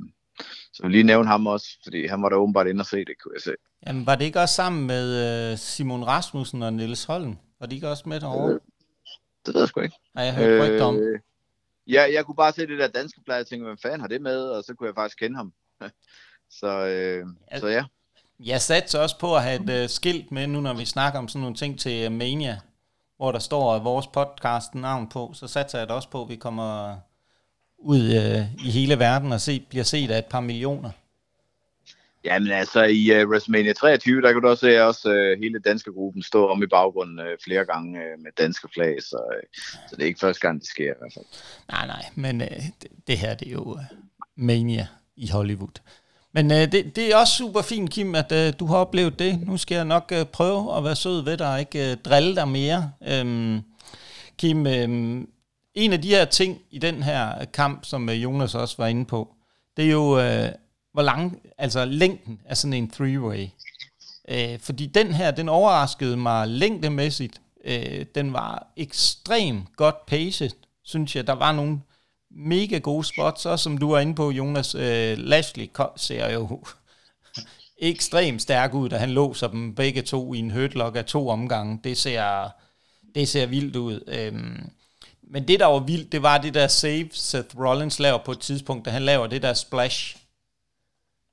så jeg vil lige nævne ham også, fordi han var der åbenbart inde og se det, kunne jeg se. Jamen, var det ikke også sammen med øh, Simon Rasmussen og Niels Holm? Var de ikke også med derovre? Øh, det ved jeg sgu ikke. Nej, jeg hørte øh, om. Ja, jeg kunne bare se det der danske plade, og tænke, hvem fanden har det med? Og så kunne jeg faktisk kende ham. så, øh, ja, så ja. Jeg satte også på at have et uh, skilt med nu, når vi snakker om sådan nogle ting til Mania, hvor der står vores podcast navn på. Så satte jeg det også på, at vi kommer ud øh, i hele verden og se, bliver set af et par millioner? Jamen altså, i uh, WrestleMania 23, der kan du også se også uh, hele danske gruppen stå om i baggrunden uh, flere gange uh, med danske flag, så, uh, så det er ikke første gang, det sker i hvert fald. Nej, nej, men uh, det, det her, det er jo uh, mania i Hollywood. Men uh, det, det er også super fint, Kim, at uh, du har oplevet det. Nu skal jeg nok uh, prøve at være sød ved dig og ikke uh, drille dig mere. Um, Kim, um, en af de her ting i den her kamp, som øh, Jonas også var inde på, det er jo, øh, hvor lang, altså længden af sådan en three-way. Øh, fordi den her, den overraskede mig længdemæssigt. Øh, den var ekstremt godt paced, synes jeg. Der var nogle mega gode spots, også som du var inde på, Jonas. Øh, Lashley ser jo ekstremt stærk ud, da han låser dem begge to i en hurtlock af to omgange. Det ser, det ser vildt ud. Øh, men det, der var vildt, det var det der save, Seth Rollins laver på et tidspunkt, da han laver det der splash.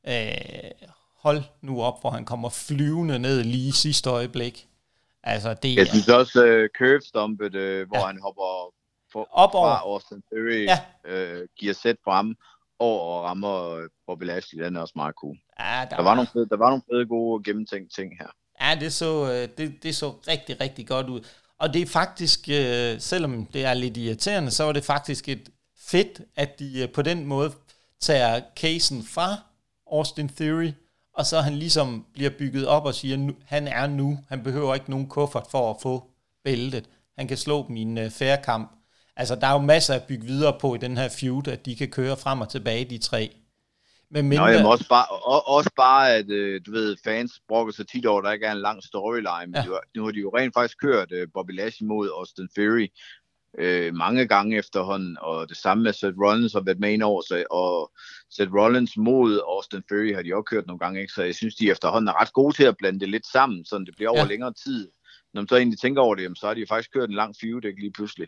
Øh, hold nu op, hvor han kommer flyvende ned lige i sidste øjeblik. Altså, det Jeg synes også uh, curve stompet, uh, hvor ja. han hopper for, op over. fra Austin Theory, ja. uh, giver sæt frem og rammer Bobby Lashley, den er også meget cool. Ja, der, der, var, var nogle fede, der var nogle fede gode gennemtænkte ting her. Ja, det så, det, det så rigtig, rigtig godt ud. Og det er faktisk, øh, selvom det er lidt irriterende, så var det faktisk et fedt, at de øh, på den måde tager casen fra Austin Theory, og så han ligesom bliver bygget op og siger, nu, han er nu, han behøver ikke nogen kuffert for at få bæltet. Han kan slå min øh, færre fair kamp. Altså, der er jo masser at bygge videre på i den her feud, at de kan køre frem og tilbage, de tre. Men mindre... Nå, jamen også bare, og, også bare at øh, du ved, fans brokker sig tit over, at der ikke er en lang storyline. Men ja. de, nu har de jo rent faktisk kørt uh, Bobby Lashley mod Austin Fury uh, mange gange efterhånden, og det samme med Seth Rollins har været med ind over sig, og Seth Rollins mod Austin Fury har de også kørt nogle gange, ikke? så jeg synes, de efterhånden er ret gode til at blande det lidt sammen, så det bliver over ja. længere tid. Når man så egentlig tænker over det, jamen, så har de faktisk kørt en lang feud, ikke lige pludselig.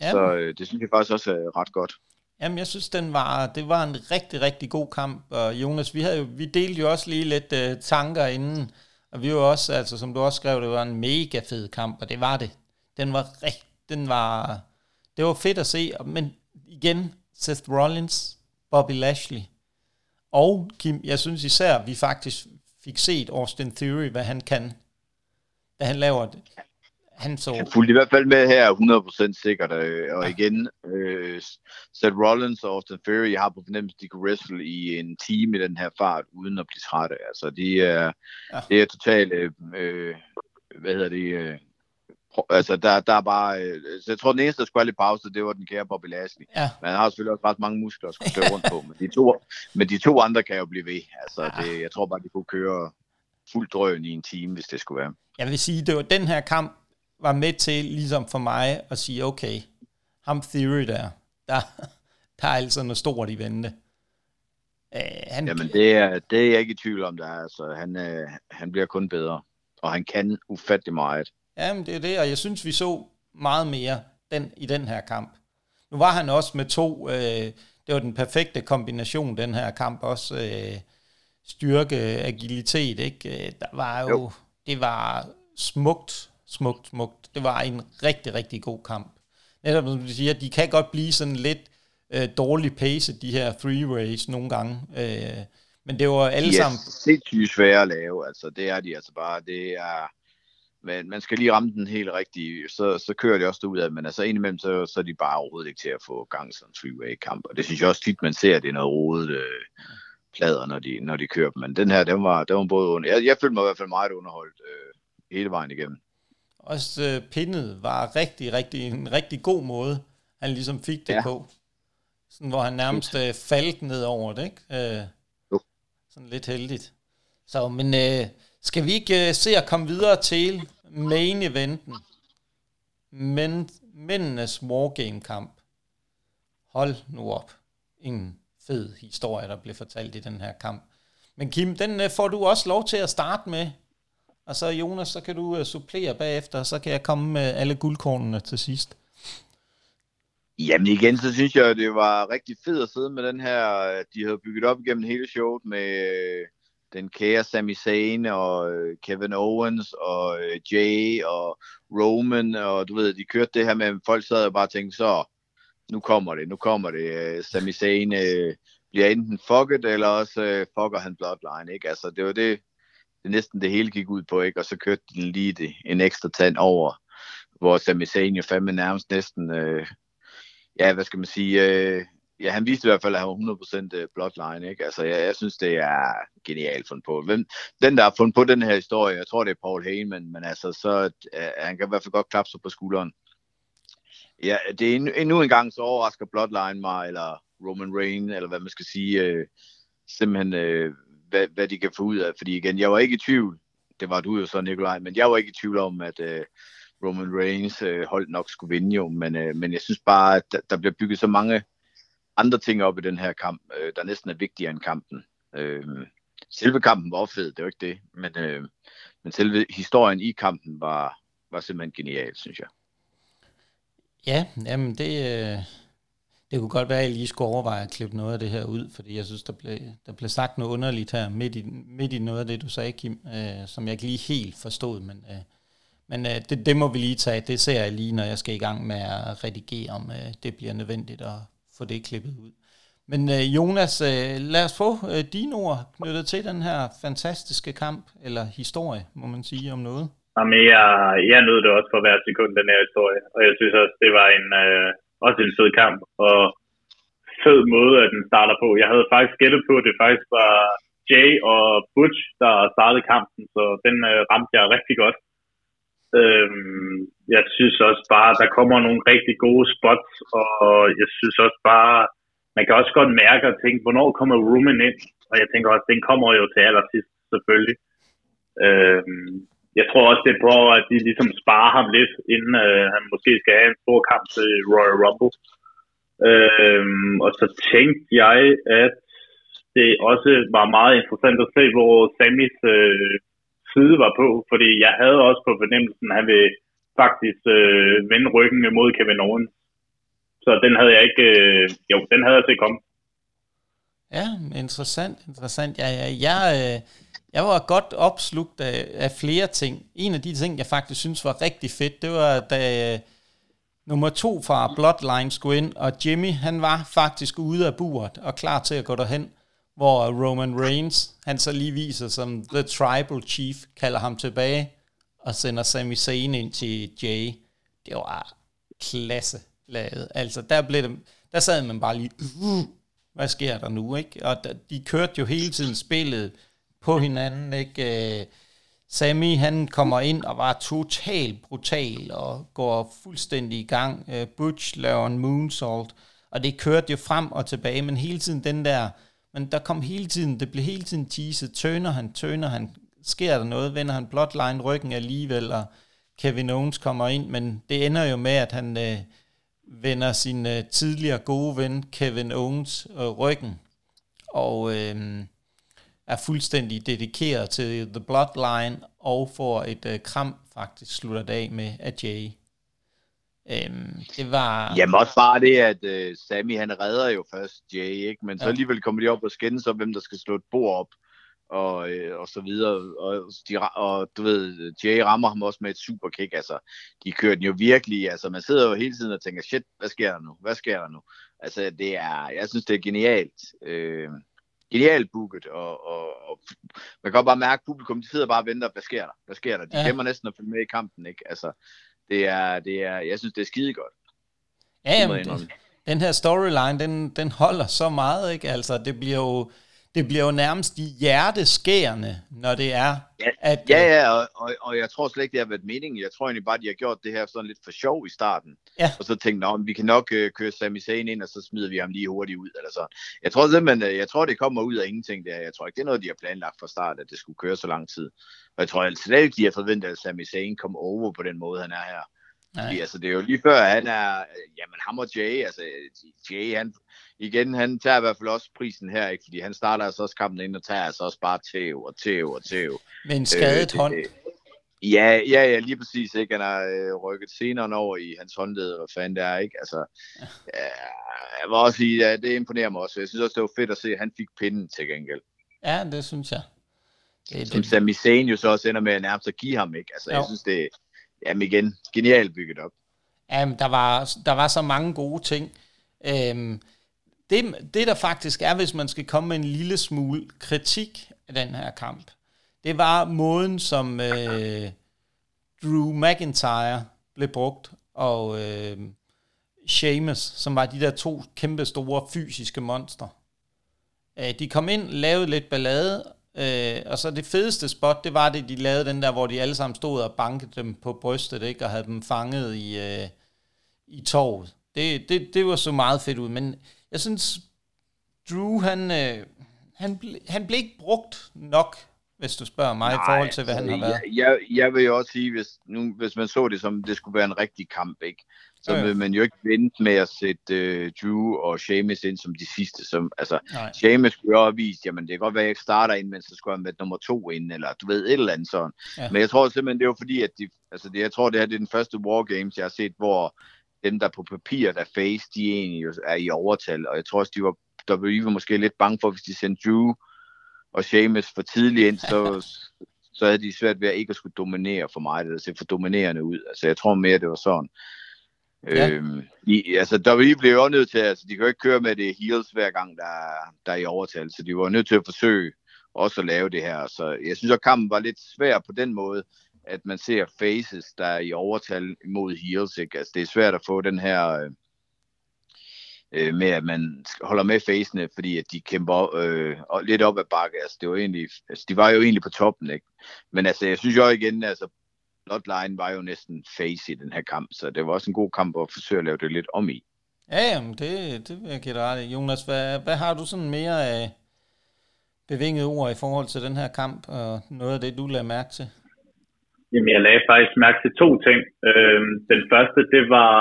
Jamen. Så øh, det synes jeg faktisk også er ret godt. Jamen, jeg synes, den var, det var en rigtig, rigtig god kamp. Og Jonas, vi, havde jo, vi delte jo også lige lidt øh, tanker inden, og vi var også, altså som du også skrev, det var en mega fed kamp, og det var det. Den var rigtig, den var, det var fedt at se, men igen, Seth Rollins, Bobby Lashley, og Kim, jeg synes især, vi faktisk fik set Austin Theory, hvad han kan, da han laver det. Han så... Jeg fulgte i hvert fald med her 100% sikkert, øh, og ja. igen, øh, Seth Rollins og Austin jeg har på fornemmelse, de kunne wrestle i en time i den her fart, uden at blive trætte. Altså, de er, ja. det er totalt, øh, øh, hvad hedder det, øh, altså der, der er bare, øh, så jeg tror den eneste, der skulle have lidt pause, det var den kære Bobby Lashley. Ja. Men han har selvfølgelig også ret mange muskler at skulle køre rundt på, men de, to, men de to andre kan jo blive ved. Altså ja. det, jeg tror bare, de kunne køre fuldt drøn i en time, hvis det skulle være. Jeg vil sige, det var den her kamp, var med til ligesom for mig at sige, okay, ham Theory der, der, der er altså noget stort i vente. Uh, han, Jamen det er, det er jeg ikke i tvivl om, der er. Altså, han, uh, han bliver kun bedre, og han kan ufattelig meget. Jamen, det er det, og jeg synes, vi så meget mere den, i den her kamp. Nu var han også med to, øh, det var den perfekte kombination, den her kamp, også øh, styrke, agilitet, ikke? Øh, der var jo, jo, det var smukt, smukt, smukt. Det var en rigtig, rigtig god kamp. Netop som du siger, de kan godt blive sådan lidt øh, dårlig pace, de her three-ways nogle gange. Øh, men det var alle de er sammen... sindssygt svære at lave, altså det er de altså bare. Det er men man skal lige ramme den helt rigtigt, så, så kører de også ud af, men altså indimellem, så, så er de bare overhovedet ikke til at få gang sådan en three-way-kamp, og det synes jeg også tit, man ser, at det er noget rodet øh, plader, når de, når de kører dem, men den her, den var, den var både under, jeg, jeg følte mig i hvert fald meget underholdt øh, hele vejen igennem. Også øh, pindet var rigtig, rigtig, en rigtig god måde, han ligesom fik det ja. på. Sådan, hvor han nærmest øh, faldt ned over det, ikke? Øh, jo. Sådan lidt heldigt. Så, men øh, skal vi ikke uh, se at komme videre til main eventen? Men, mændenes wargame-kamp. Hold nu op. En fed historie, der blev fortalt i den her kamp. Men Kim, den uh, får du også lov til at starte med. Og så Jonas, så kan du øh, supplere bagefter, og så kan jeg komme med alle guldkornene til sidst. Jamen igen, så synes jeg, det var rigtig fedt at sidde med den her, øh, de havde bygget op igennem hele showet med øh, den kære Sami Zayn og Kevin Owens og Jay og Roman, og du ved, de kørte det her med, at folk sad og bare tænkte, så nu kommer det, nu kommer det. Sami Zayn bliver enten fucket, eller også fucker han Bloodline, ikke? Altså, det var det, det næsten det hele gik ud på, ikke? Og så kørte den lige det, en ekstra tand over, hvor Sami Zayn jo fandme nærmest næsten, øh, ja, hvad skal man sige, øh, ja, han viste i hvert fald, at han var 100% blotline, øh, bloodline, ikke? Altså, jeg, jeg synes, det er genialt fundet på. Hvem, den, der har fundet på den her historie, jeg tror, det er Paul Heyman, men altså, så øh, han kan i hvert fald godt klappe sig på skulderen. Ja, det er endnu, endnu en gang, så overrasker Bloodline mig, eller Roman Reign, eller hvad man skal sige, øh, simpelthen, øh, hvad, hvad de kan få ud af. Fordi igen, jeg var ikke i tvivl, det var du jo så, Nikolaj, men jeg var ikke i tvivl om, at øh, Roman Reigns øh, hold nok skulle vinde jo, men, øh, men jeg synes bare, at der, der bliver bygget så mange andre ting op i den her kamp, øh, der næsten er vigtigere end kampen. Øh, selve kampen var fed, det er jo ikke det, men, øh, men selve historien i kampen var, var simpelthen genial, synes jeg. Ja, jamen det, øh, det kunne godt være, at jeg lige skulle overveje at klippe noget af det her ud, fordi jeg synes, der blev, der blev sagt noget underligt her midt i, midt i noget af det, du sagde, Kim, øh, som jeg ikke lige helt forstod, men, øh, men øh, det, det må vi lige tage. Det ser jeg lige, når jeg skal i gang med at redigere, om øh, det bliver nødvendigt at få det klippet ud. Men øh, Jonas, øh, lad os få øh, dine ord knyttet til den her fantastiske kamp, eller historie, må man sige om noget. Jamen, jeg, jeg nød det også for hver sekund, den her historie. Og jeg synes også, det var en, øh, også en fed kamp, og fed måde, at den starter på. Jeg havde faktisk gættet på, at det faktisk var Jay og Butch, der startede kampen, så den øh, ramte jeg rigtig godt. Øhm, jeg synes også bare, at der kommer nogle rigtig gode spots, og jeg synes også bare, man kan også godt mærke og tænke, hvornår kommer Roman ind? Og jeg tænker også, den kommer jo til allersidst, selvfølgelig. Øhm, jeg tror også, det er på, at de ligesom sparer ham lidt, inden øh, han måske skal have en stor kamp til Royal Rumble. Øh, og så tænkte jeg, at det også var meget interessant at se, hvor Sammys øh, side var på, fordi jeg havde også på fornemmelsen, at han vil faktisk øh, vende ryggen mod Kevin Owens. så den havde jeg ikke, øh, jo, den havde jeg set komme. Ja, interessant, interessant. Ja, ja, jeg, øh, jeg var godt opslugt af, af flere ting. En af de ting, jeg faktisk synes var rigtig fedt, det var, da øh, nummer to fra Bloodline skulle ind, og Jimmy, han var faktisk ude af buret og klar til at gå derhen, hvor Roman Reigns, han så lige viser som The Tribal Chief, kalder ham tilbage og sender Sami Zayn ind til Jay. Det var klasse lavet. Altså, der, blev det, der sad man bare lige, uh, hvad sker der nu, ikke? Og de kørte jo hele tiden spillet på hinanden, ikke? Øh, Sammy, han kommer ind og var totalt brutal og går fuldstændig i gang. Øh, Butch laver en moonsault, og det kørte jo frem og tilbage, men hele tiden den der, men der kom hele tiden, det blev hele tiden teaset, tøner han, tøner han, sker der noget, vender han bloodline ryggen alligevel, og Kevin Owens kommer ind, men det ender jo med, at han øh, vender sin øh, tidligere gode ven Kevin Owens øh, ryggen, og øh, er fuldstændig dedikeret til The Bloodline, og får et øh, kram faktisk slutter af med af Jay. Øhm, det var... Jamen også bare det, at øh, Sammy han redder jo først Jay, ikke? men så alligevel kommer de op og skændes om, hvem der skal slå et bord op og, øh, og så videre. Og, de, og du ved, Jay rammer ham også med et super kick. Altså, de kører den jo virkelig. Altså, man sidder jo hele tiden og tænker, shit, hvad sker der nu? Hvad sker der nu? Altså, det er, jeg synes, det er genialt. Øh, genialt booket, og, og, og, man kan bare mærke, at publikum de sidder bare og venter, hvad sker der? Hvad sker der? De ja. glemmer næsten at følge med i kampen, ikke? Altså, det er, det er, jeg synes, det er skide godt. Ja, jamen, det, den her storyline, den, den holder så meget, ikke? Altså, det bliver jo, det bliver jo nærmest hjerteskærende, når det er, ja, at... Ja, øh, ja, og, og, og jeg tror slet ikke, det har været meningen. Jeg tror egentlig bare, de har gjort det her sådan lidt for sjov i starten. Ja. Og så tænkte jeg, vi kan nok uh, køre Sami Zayn ind, og så smider vi ham lige hurtigt ud, eller sådan. Jeg tror simpelthen, øh, jeg tror, det kommer ud af ingenting der. Jeg tror ikke, det er noget, de har planlagt fra start, at det skulle køre så lang tid. Og jeg tror altså slet ikke, de har forventet, at Sami Zayn kommer over på den måde, han er her. Fordi, altså, det er jo lige før, han er, jamen ham og Jay, altså Jay, han, igen, han tager i hvert fald også prisen her, ikke? fordi han starter altså også kampen ind og tager altså også bare tæv og tæv og tæv. Med en skadet øh, hånd. Øh, ja, ja, ja, lige præcis, ikke? Han har øh, rykket senere over i hans håndled, hvad fanden det er, ikke? Altså, ja. jeg vil også sige, ja, det imponerer mig også. Jeg synes også, det var fedt at se, at han fik pinden til gengæld. Ja, det synes jeg. Det, Som det... Sami Zayn jo så også ender med at nærmest at give ham, ikke? Altså, jo. jeg synes, det, jamen igen, genialt bygget op. Jamen, der var, der var så mange gode ting. Øhm, det, det der faktisk er, hvis man skal komme med en lille smule kritik af den her kamp, det var måden, som øh, Drew McIntyre blev brugt, og øh, Sheamus, som var de der to kæmpe store fysiske monstre. Øh, de kom ind, lavede lidt ballade, Øh, og så det fedeste spot, det var det, de lavede den der, hvor de alle sammen stod og bankede dem på brystet, ikke? Og havde dem fanget i, øh, i torvet. Det, det, det var så meget fedt ud, men jeg synes, Drew, han, øh, han, ble, han blev ikke brugt nok, hvis du spørger mig, Nej, i forhold til, hvad altså, han har været. Jeg, jeg, jeg vil jo også sige, hvis, nu, hvis man så det som, det skulle være en rigtig kamp, ikke? så ja. vil man jo ikke vente med at sætte uh, Drew og Sheamus ind som de sidste. Som, altså, Nej. Sheamus skulle jo have vist, jamen det kan godt være, at jeg ikke starter ind, men så skulle han med nummer to ind, eller du ved, et eller andet sådan. Ja. Men jeg tror simpelthen, det er fordi, at de, altså det, jeg tror, det her det er den første Wargames, jeg har set, hvor dem, der på papir, der face, de egentlig er i overtal, og jeg tror også, de var, WWE var måske lidt bange for, hvis de sendte Drew og Sheamus for tidligt ind, så, så havde de svært ved at ikke at skulle dominere for mig, eller se for dominerende ud. Altså jeg tror mere, det var sådan. Ja. Øhm, i, altså, WWE blev jo nødt til, altså, de kan jo ikke køre med det heels hver gang, der, der er i overtal, så de var nødt til at forsøge også at lave det her. Så jeg synes, at kampen var lidt svær på den måde, at man ser faces, der er i overtal mod heels. Ikke? Altså, det er svært at få den her øh, øh med, at man holder med facene, fordi at de kæmper øh, lidt op ad bakke. Altså, det var egentlig, altså, de var jo egentlig på toppen, ikke? Men altså, jeg synes jo igen, altså, Bloodline var jo næsten face i den her kamp, så det var også en god kamp at forsøge at lave det lidt om i. Ja, jamen, det, det vil jeg give dig ret i. Jonas, hvad, hvad har du sådan mere af bevingede ord i forhold til den her kamp, og noget af det, du lader mærke til? Jamen, jeg lagde faktisk mærke til to ting. Øh, den første, det var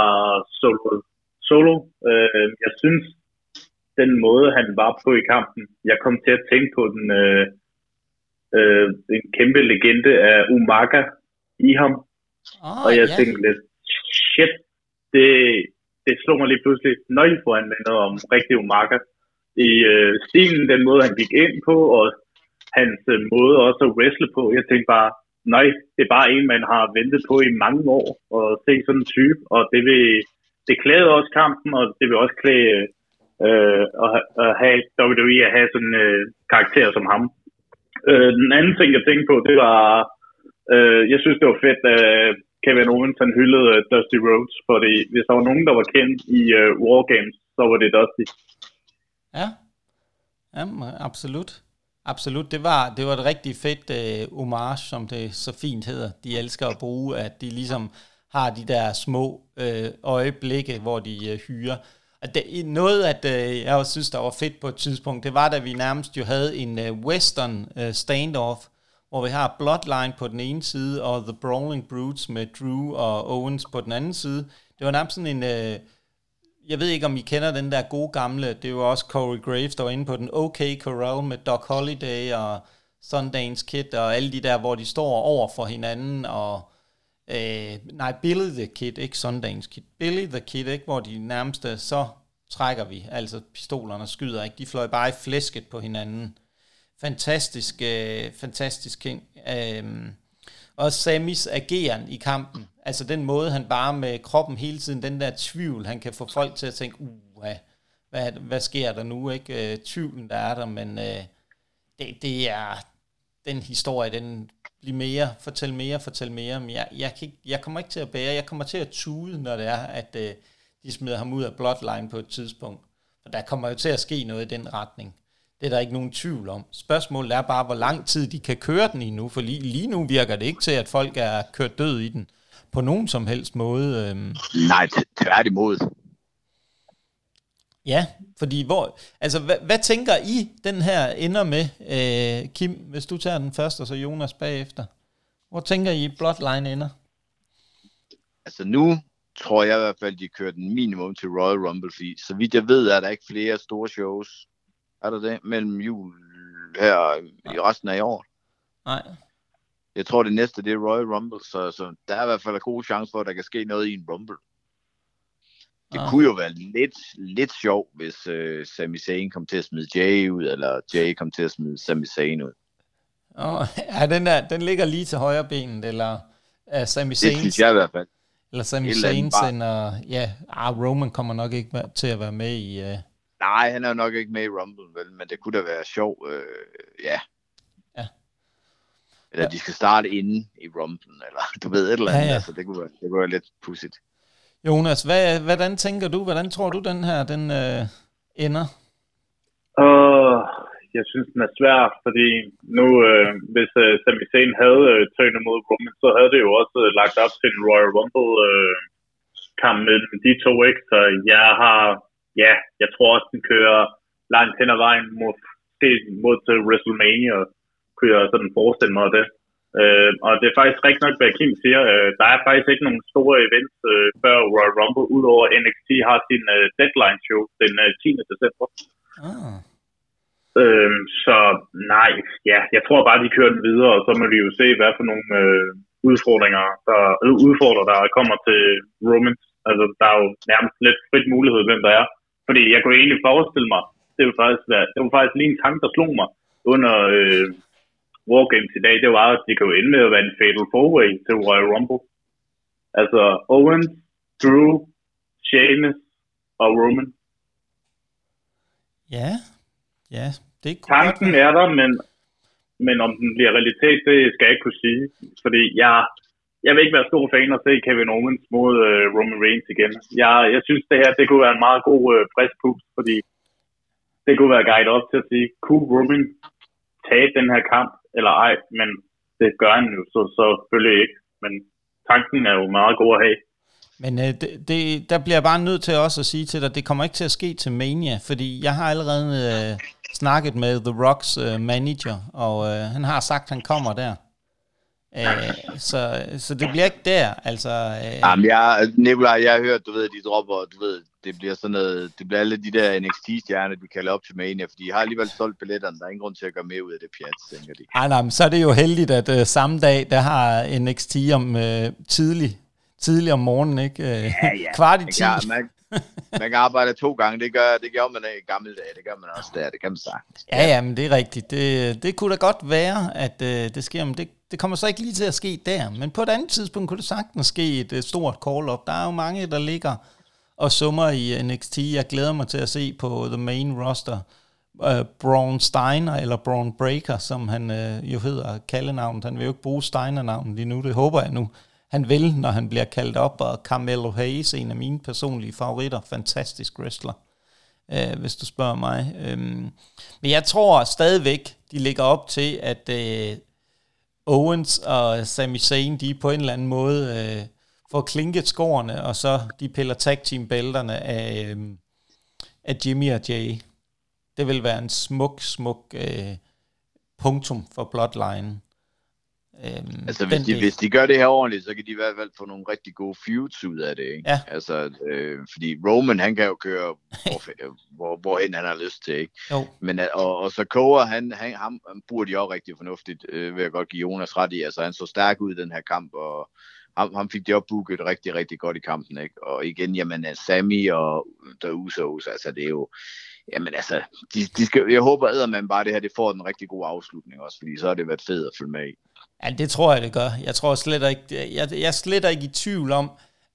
Solo. Solo. Øh, jeg synes, den måde, han var på i kampen, jeg kom til at tænke på den, øh, øh, en kæmpe legende af Umaga i ham. Oh, og jeg ja. tænkte lidt, shit, det, det slog mig lige pludselig, når I får anvendt om rigtig Umaga. I øh, stilen, den måde, han gik ind på, og hans øh, måde også at wrestle på. Jeg tænkte bare, nej, det er bare en, man har ventet på i mange år, og se sådan en type, og det vil, det klæder også kampen, og det vil også klæde øh, at, at have WWE at have sådan en øh, karakter som ham. Øh, den anden ting, jeg tænkte på, det var, øh, jeg synes, det var fedt, at Kevin Owens han hyldede øh, Dusty Rhodes, fordi hvis der var nogen, der var kendt i øh, Wargames, så var det Dusty. Ja, ja absolut. Absolut, det var, det var et rigtig fedt øh, homage, som det så fint hedder. De elsker at bruge, at de ligesom har de der små øh, øjeblikke, hvor de øh, hyrer. Og det, noget, at øh, jeg også synes, der var fedt på et tidspunkt, det var, da vi nærmest jo havde en øh, western øh, standoff, hvor vi har Bloodline på den ene side, og The Brawling Brutes med Drew og Owens på den anden side. Det var nærmest sådan en... Øh, jeg ved ikke, om I kender den der gode gamle, det var også Corey Graves, der var inde på den OK Corral med Doc Holliday og Sundance Kid og alle de der, hvor de står over for hinanden, og øh, nej, Billy the Kid, ikke Sundance Kid, Billy the Kid, ikke, hvor de nærmeste, så trækker vi, altså pistolerne skyder ikke, de fløj bare i flæsket på hinanden. Fantastisk, øh, fantastisk ting. Øh, og Samis ageren i kampen, altså den måde, han bare med kroppen hele tiden, den der tvivl, han kan få folk til at tænke, uh, hvad, hvad sker der nu, ikke? Øh, tvivlen, der er der, men øh, det, det er, den historie, den blive mere, fortæl mere, fortæl mere, men jeg, jeg, kan ikke, jeg kommer ikke til at bære, jeg kommer til at tude, når det er, at øh, de smider ham ud af Bloodline på et tidspunkt. For der kommer jo til at ske noget i den retning. Det er der ikke nogen tvivl om. Spørgsmålet er bare, hvor lang tid de kan køre den i nu, for lige, lige nu virker det ikke til, at folk er kørt død i den på nogen som helst måde. Øh. Nej, tværtimod. Ja, fordi hvor, altså hvad, hvad tænker I, den her ender med, øh, Kim, hvis du tager den først, og så Jonas bagefter? Hvor tænker I, Bloodline ender? Altså nu tror jeg i hvert fald, de kører den minimum til Royal Rumble, fordi så vidt jeg ved, er der ikke flere store shows er der det? Mellem jul her i resten af i år? Nej. Jeg tror, det næste det er Royal Rumble, så, så der er i hvert fald en god chance for, at der kan ske noget i en Rumble. Det ah. kunne jo være lidt, lidt sjovt, hvis uh, Sami Zayn kom til at smide Jay ud, eller Jay kom til at smide Sami Zayn ud. Oh, ja, den, der, den ligger lige til højre benet, eller uh, Sami Zayn. Det synes jeg i hvert fald. Eller Sami Zayn, og ja, ah, Roman kommer nok ikke til at være med i, uh, Nej, han er nok ikke med i Rumble, vel, men det kunne da være sjovt, øh, ja. Ja. Eller ja. de skal starte inde i Rumble, eller du ved et eller andet, ja, ja. altså det kunne, være, det kunne være lidt pudsigt. Jonas, hvad, hvordan tænker du, hvordan tror du den her, den øh, ender? Uh, jeg synes, den er svær, fordi nu, øh, hvis øh, Sami Zayn havde øh, tøjnet mod Roman, så havde det jo også øh, lagt op til en Royal Rumble øh, kamp mellem de to, ikke? Så jeg har ja, jeg tror også, den kører langt hen ad vejen mod, mod til øh, WrestleMania, kunne jeg sådan forestille mig det. Øh, og det er faktisk rigtig nok, hvad Kim siger. Øh, der er faktisk ikke nogen store events øh, før Royal Rumble, udover NXT har sin øh, deadline show den øh, 10. december. Ah. Øh, så nej, ja, jeg tror bare, de kører den videre, og så må vi jo se, hvad for nogle øh, udfordringer, der, øh, udfordrer, der kommer til Roman. Altså, der er jo nærmest lidt frit mulighed, hvem der er. Fordi jeg kunne egentlig forestille mig, det var faktisk, det var faktisk lige en tanke, der slog mig under øh, Wargames i dag, det var, at det kan jo ende med at være en fatal four-way til Royal Rumble. Altså Owens, Drew, Sheamus og Roman. Ja, ja, det er Tanken er der, men, men om den bliver realitet, det skal jeg ikke kunne sige. Fordi jeg, jeg vil ikke være stor fan at se Kevin Owens mod uh, Roman Reigns igen. Jeg, jeg synes, det her det kunne være en meget god uh, presspus, fordi det kunne være guide op til at sige, kunne Roman tage den her kamp, eller ej, men det gør han jo så, så selvfølgelig ikke. Men tanken er jo meget god at have. Men øh, det, det, der bliver jeg bare nødt til også at sige til dig, det kommer ikke til at ske til Mania, fordi jeg har allerede øh, snakket med The Rocks øh, manager, og øh, han har sagt, at han kommer der. Øh, så, så det bliver ikke der, altså... Øh. Jamen, jeg, Nikolaj, jeg har hørt, du ved, de dropper, du ved, det bliver sådan noget, det bliver alle de der NXT-stjerner, de kalder op til Mania, fordi de har alligevel solgt billetterne, der er ingen grund til at gøre mere ud af det pjat, tænker de. Ej, nej, men så er det jo heldigt, at uh, samme dag, der har NXT om uh, tidlig, tidlig om morgenen, ikke? Uh, ja, ja. Kvart i ti. Ja, man, man kan arbejde to gange. Det gør, det gør man i gamle dage. Det gør man også der. Det kan man sagtens. Ja, ja, men det er rigtigt. Det, det kunne da godt være, at øh, det sker, men det, det kommer så ikke lige til at ske der. Men på et andet tidspunkt kunne det sagtens ske et, et stort call-up. Der er jo mange, der ligger og summer i NXT. Jeg glæder mig til at se på the main roster. Uh, Braun Steiner, eller Braun Breaker, som han uh, jo hedder kaldenavnet. Han vil jo ikke bruge Steiner-navnet lige nu, det håber jeg nu han vil, når han bliver kaldt op, og Carmelo Hayes, en af mine personlige favoritter, fantastisk wrestler, uh, hvis du spørger mig. Um, men jeg tror stadigvæk, de ligger op til, at uh, Owens og Sami Zayn, de på en eller anden måde Uh, får klinket skårene, og så de piller tag team bælterne af, øh, af Jimmy og Jay. Det vil være en smuk, smuk øh, punktum for Bloodline. Øhm, altså hvis de, hvis de gør det her ordentligt, så kan de i hvert fald få nogle rigtig gode feuds ud af det. Ikke? Ja. Altså, øh, fordi Roman, han kan jo køre, hvor, hvor, hvorhen han har lyst til. Ikke? Jo. Men, øh, og, og så Koa, han, han, ham, han bruger de også rigtig fornuftigt, øh, vil jeg godt give Jonas ret i. Altså han så stærk ud i den her kamp, og ham, ham fik de opbooket rigtig, rigtig godt i kampen. Ikke? Og igen, jamen øh, Sammy og øh, der Usos, altså det er jo, Jamen altså, de, de skal, jeg håber at man bare det her, det får en rigtig god afslutning også, fordi så har det været fedt at følge med i. Ja, det tror jeg, det gør. Jeg tror slet ikke, jeg, jeg er slet ikke i tvivl om,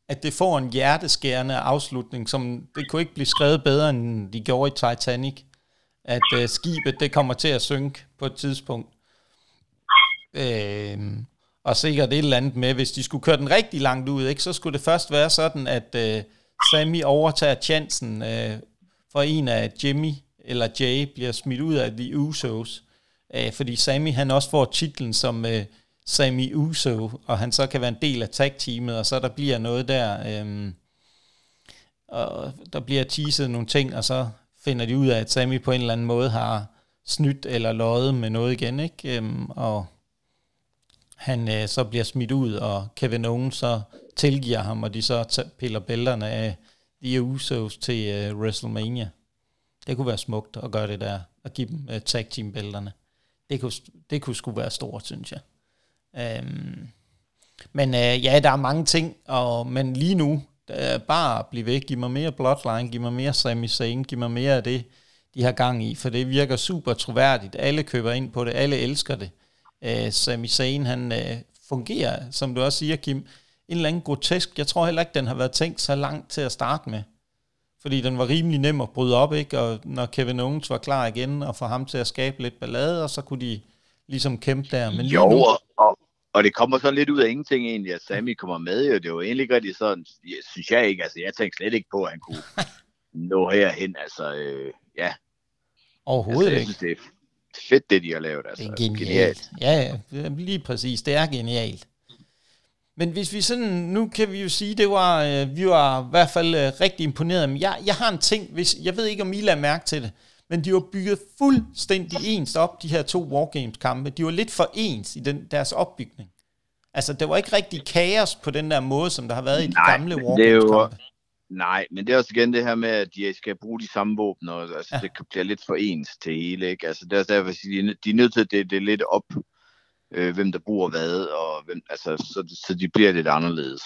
at det får en hjerteskærende afslutning, som det kunne ikke blive skrevet bedre, end de gjorde i Titanic. At øh, skibet, det kommer til at synke på et tidspunkt. Øh, og sikkert et eller andet med, hvis de skulle køre den rigtig langt ud, ikke, så skulle det først være sådan, at øh, Sammy overtager chancen øh, for en af Jimmy eller Jay bliver smidt ud af de Usos. Øh, fordi Sammy han også får titlen som øh, Sammy Uso, og han så kan være en del af tag-teamet, og så der bliver noget der, øh, og der bliver teaset nogle ting, og så finder de ud af, at Sammy på en eller anden måde har snydt eller løjet med noget igen, ikke? Øhm, og han øh, så bliver smidt ud, og Kevin Owens så tilgiver ham, og de så piller bælterne af de Usos til øh, WrestleMania. Det kunne være smukt at gøre det der, og give dem øh, tag team bælterne. Det kunne, det kunne sgu være stort, synes jeg. Øhm, men øh, ja, der er mange ting, og, men lige nu, øh, bare bliv væk, giv mig mere Bloodline, giv mig mere Sami Zayn, giv mig mere af det, de har gang i, for det virker super troværdigt. Alle køber ind på det, alle elsker det. Øh, Sami Zayn, han øh, fungerer, som du også siger, Kim, en eller anden grotesk. Jeg tror heller ikke, den har været tænkt så langt til at starte med fordi den var rimelig nem at bryde op, ikke? og når Kevin Owens var klar igen, og få ham til at skabe lidt ballade, og så kunne de ligesom kæmpe der. Men jo, nu... og, og det kommer så lidt ud af ingenting egentlig, at Sammy kommer med, og det var egentlig ikke rigtig sådan, synes jeg ikke, altså jeg tænkte slet ikke på, at han kunne nå herhen, altså øh, ja. Overhovedet altså, jeg synes, det fedt, det de har lavet. Altså. Det er genialt. genialt. Ja, ja, lige præcis, det er genialt. Men hvis vi sådan, nu kan vi jo sige, det var, øh, vi var i hvert fald øh, rigtig imponeret. Men jeg, jeg har en ting, hvis, jeg ved ikke, om I lader mærke til det, men de var bygget fuldstændig ens op, de her to Wargames-kampe. De var lidt for ens i den, deres opbygning. Altså, det var ikke rigtig kaos på den der måde, som der har været i de nej, gamle Wargames-kampe. Nej, men det er også igen det her med, at de skal bruge de samme våben, og altså, ja. det bliver lidt for ens til hele, ikke? Altså, det er derfor, at de er nødt til at det, det er lidt op øh, hvem der bruger hvad, og hvem, altså, så, så de bliver lidt anderledes.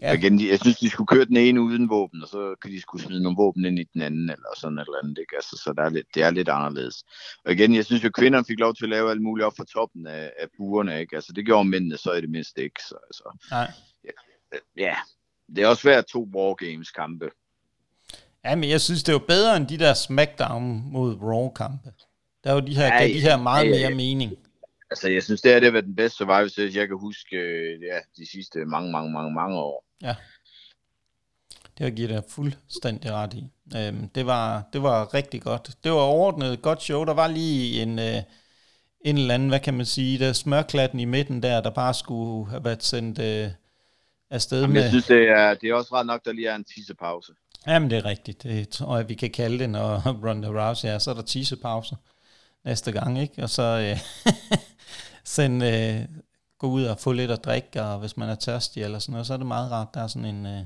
Ja. Igen, jeg synes, de skulle køre den ene uden våben, og så kan de skulle smide nogle våben ind i den anden, eller sådan et eller andet, ikke? Altså, så der er lidt, det er lidt anderledes. Og igen, jeg synes jo, kvinderne fik lov til at lave alt muligt op fra toppen af, af burerne, ikke? Altså, det gjorde mændene så i det mindste ikke, så altså, Nej. Ja, ja, det er også svært to Wargames kampe. Ja, men jeg synes, det var bedre end de der SmackDown mod Raw-kampe. Der var de her, ja, de her meget ja, ja. mere mening. Altså, jeg synes, det er det været den bedste Survivor Series, jeg kan huske øh, ja, de sidste mange, mange, mange, mange år. Ja. Det har givet dig fuldstændig ret i. Øhm, det, var, det var rigtig godt. Det var overordnet godt show. Der var lige en, øh, en eller anden, hvad kan man sige, der smørklatten i midten der, der bare skulle have været sendt øh, afsted Jamen, med... Jeg synes, det er, det er også ret nok, der lige er en tissepause. Jamen, det er rigtigt. Det tror jeg, vi kan kalde det, når Ronda Rousey er. Så er der tissepause næste gang, ikke? Og så... Øh, send, øh, gå ud og få lidt at drikke, og hvis man er tørstig eller sådan noget, så er det meget rart, der er sådan en, øh,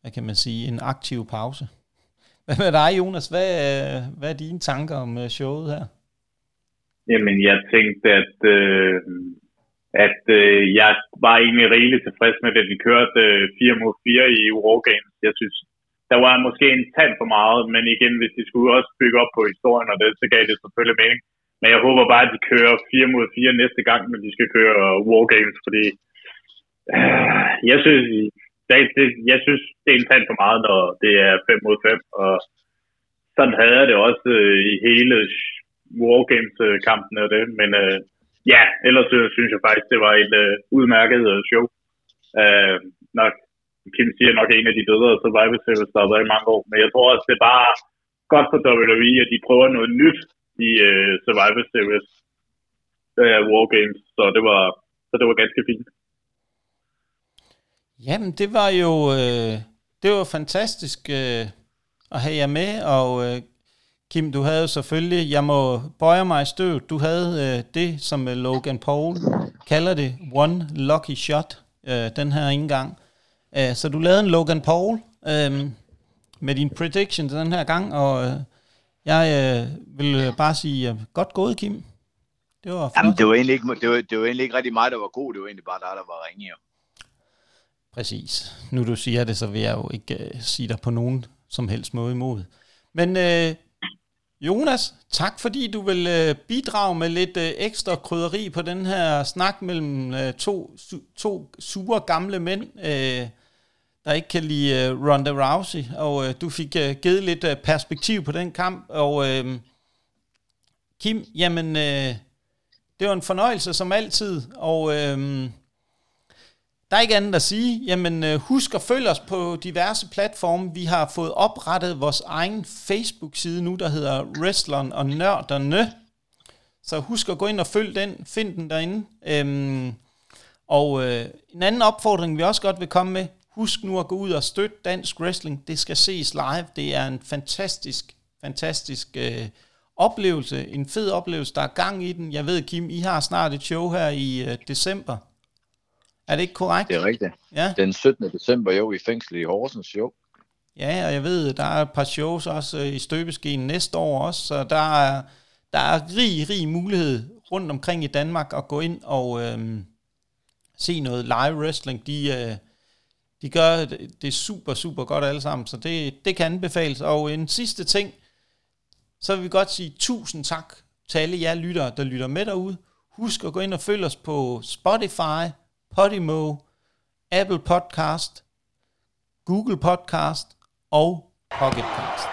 hvad kan man sige, en aktiv pause. Hvad med dig, Jonas? Hvad, øh, hvad er dine tanker om øh, showet her? Jamen, jeg tænkte, at, øh, at øh, jeg var egentlig rigeligt tilfreds med, at vi kørte øh, 4 mod 4 i War Games. Jeg synes, der var måske en tand for meget, men igen, hvis de skulle også bygge op på historien, og det, så gav det selvfølgelig mening. Men jeg håber bare, at de kører 4 mod 4 næste gang, når de skal køre Wargames, fordi øh, jeg synes, det, det, jeg synes, det er en tand for meget, når det er 5 mod 5, og sådan havde jeg det også øh, i hele Wargames-kampen og det, men øh, ja, ellers synes jeg faktisk, det var et øh, udmærket øh, show. Øh, nok, Kim siger nok en af de bedre Survivor Series, der har været i mange år, men jeg tror også, det er bare godt for WWE, at de prøver noget nyt i øh, Survivor Series øh, Wargames, så det var, så det var ganske fint. Jamen, det var jo øh, det var fantastisk øh, at have jer med, og øh, Kim, du havde selvfølgelig, jeg må bøje mig i støv, du havde øh, det, som øh, Logan Paul kalder det, one lucky shot, øh, den her indgang. Øh, så du lavede en Logan Paul øh, med din prediction den her gang, og øh, jeg øh, vil bare sige, øh, godt gået, Kim. Det var flot. Jamen, det var, egentlig ikke, det, var, det var egentlig ikke rigtig mig, der var god, det var egentlig bare dig, der var ringe. Præcis. Nu du siger det, så vil jeg jo ikke øh, sige dig på nogen som helst måde imod. Men øh, Jonas, tak fordi du vil øh, bidrage med lidt øh, ekstra krydderi på den her snak mellem øh, to, su, to sure gamle mænd, øh, der ikke kan lide øh, Ronda Rousey, og øh, du fik øh, givet lidt øh, perspektiv på den kamp, og øh, Kim, jamen, øh, det var en fornøjelse som altid, og øh, der er ikke andet at sige. Jamen, øh, husk at følge os på diverse platforme. Vi har fået oprettet vores egen Facebook-side nu, der hedder Wrestleren og Nørderne. Så husk at gå ind og følge den. Find den derinde. Øhm, og øh, en anden opfordring, vi også godt vil komme med. Husk nu at gå ud og støtte dansk wrestling. Det skal ses live. Det er en fantastisk, fantastisk øh, oplevelse. En fed oplevelse. Der er gang i den. Jeg ved, Kim, I har snart et show her i øh, december. Er det ikke korrekt? Det er rigtigt. Ja. Den 17. december, jo, i fængsel i Horsens, jo. Ja, og jeg ved, der er et par shows også øh, i støbeskeen næste år også, så der er, der er rig, rig mulighed rundt omkring i Danmark at gå ind og øhm, se noget live wrestling. De, øh, de gør det super, super godt alle sammen, så det, det kan anbefales. Og en sidste ting, så vil vi godt sige tusind tak til alle jer lyttere, der lytter med derude. Husk at gå ind og følge os på Spotify, Podimo, Apple Podcast, Google Podcast og Pocketcast.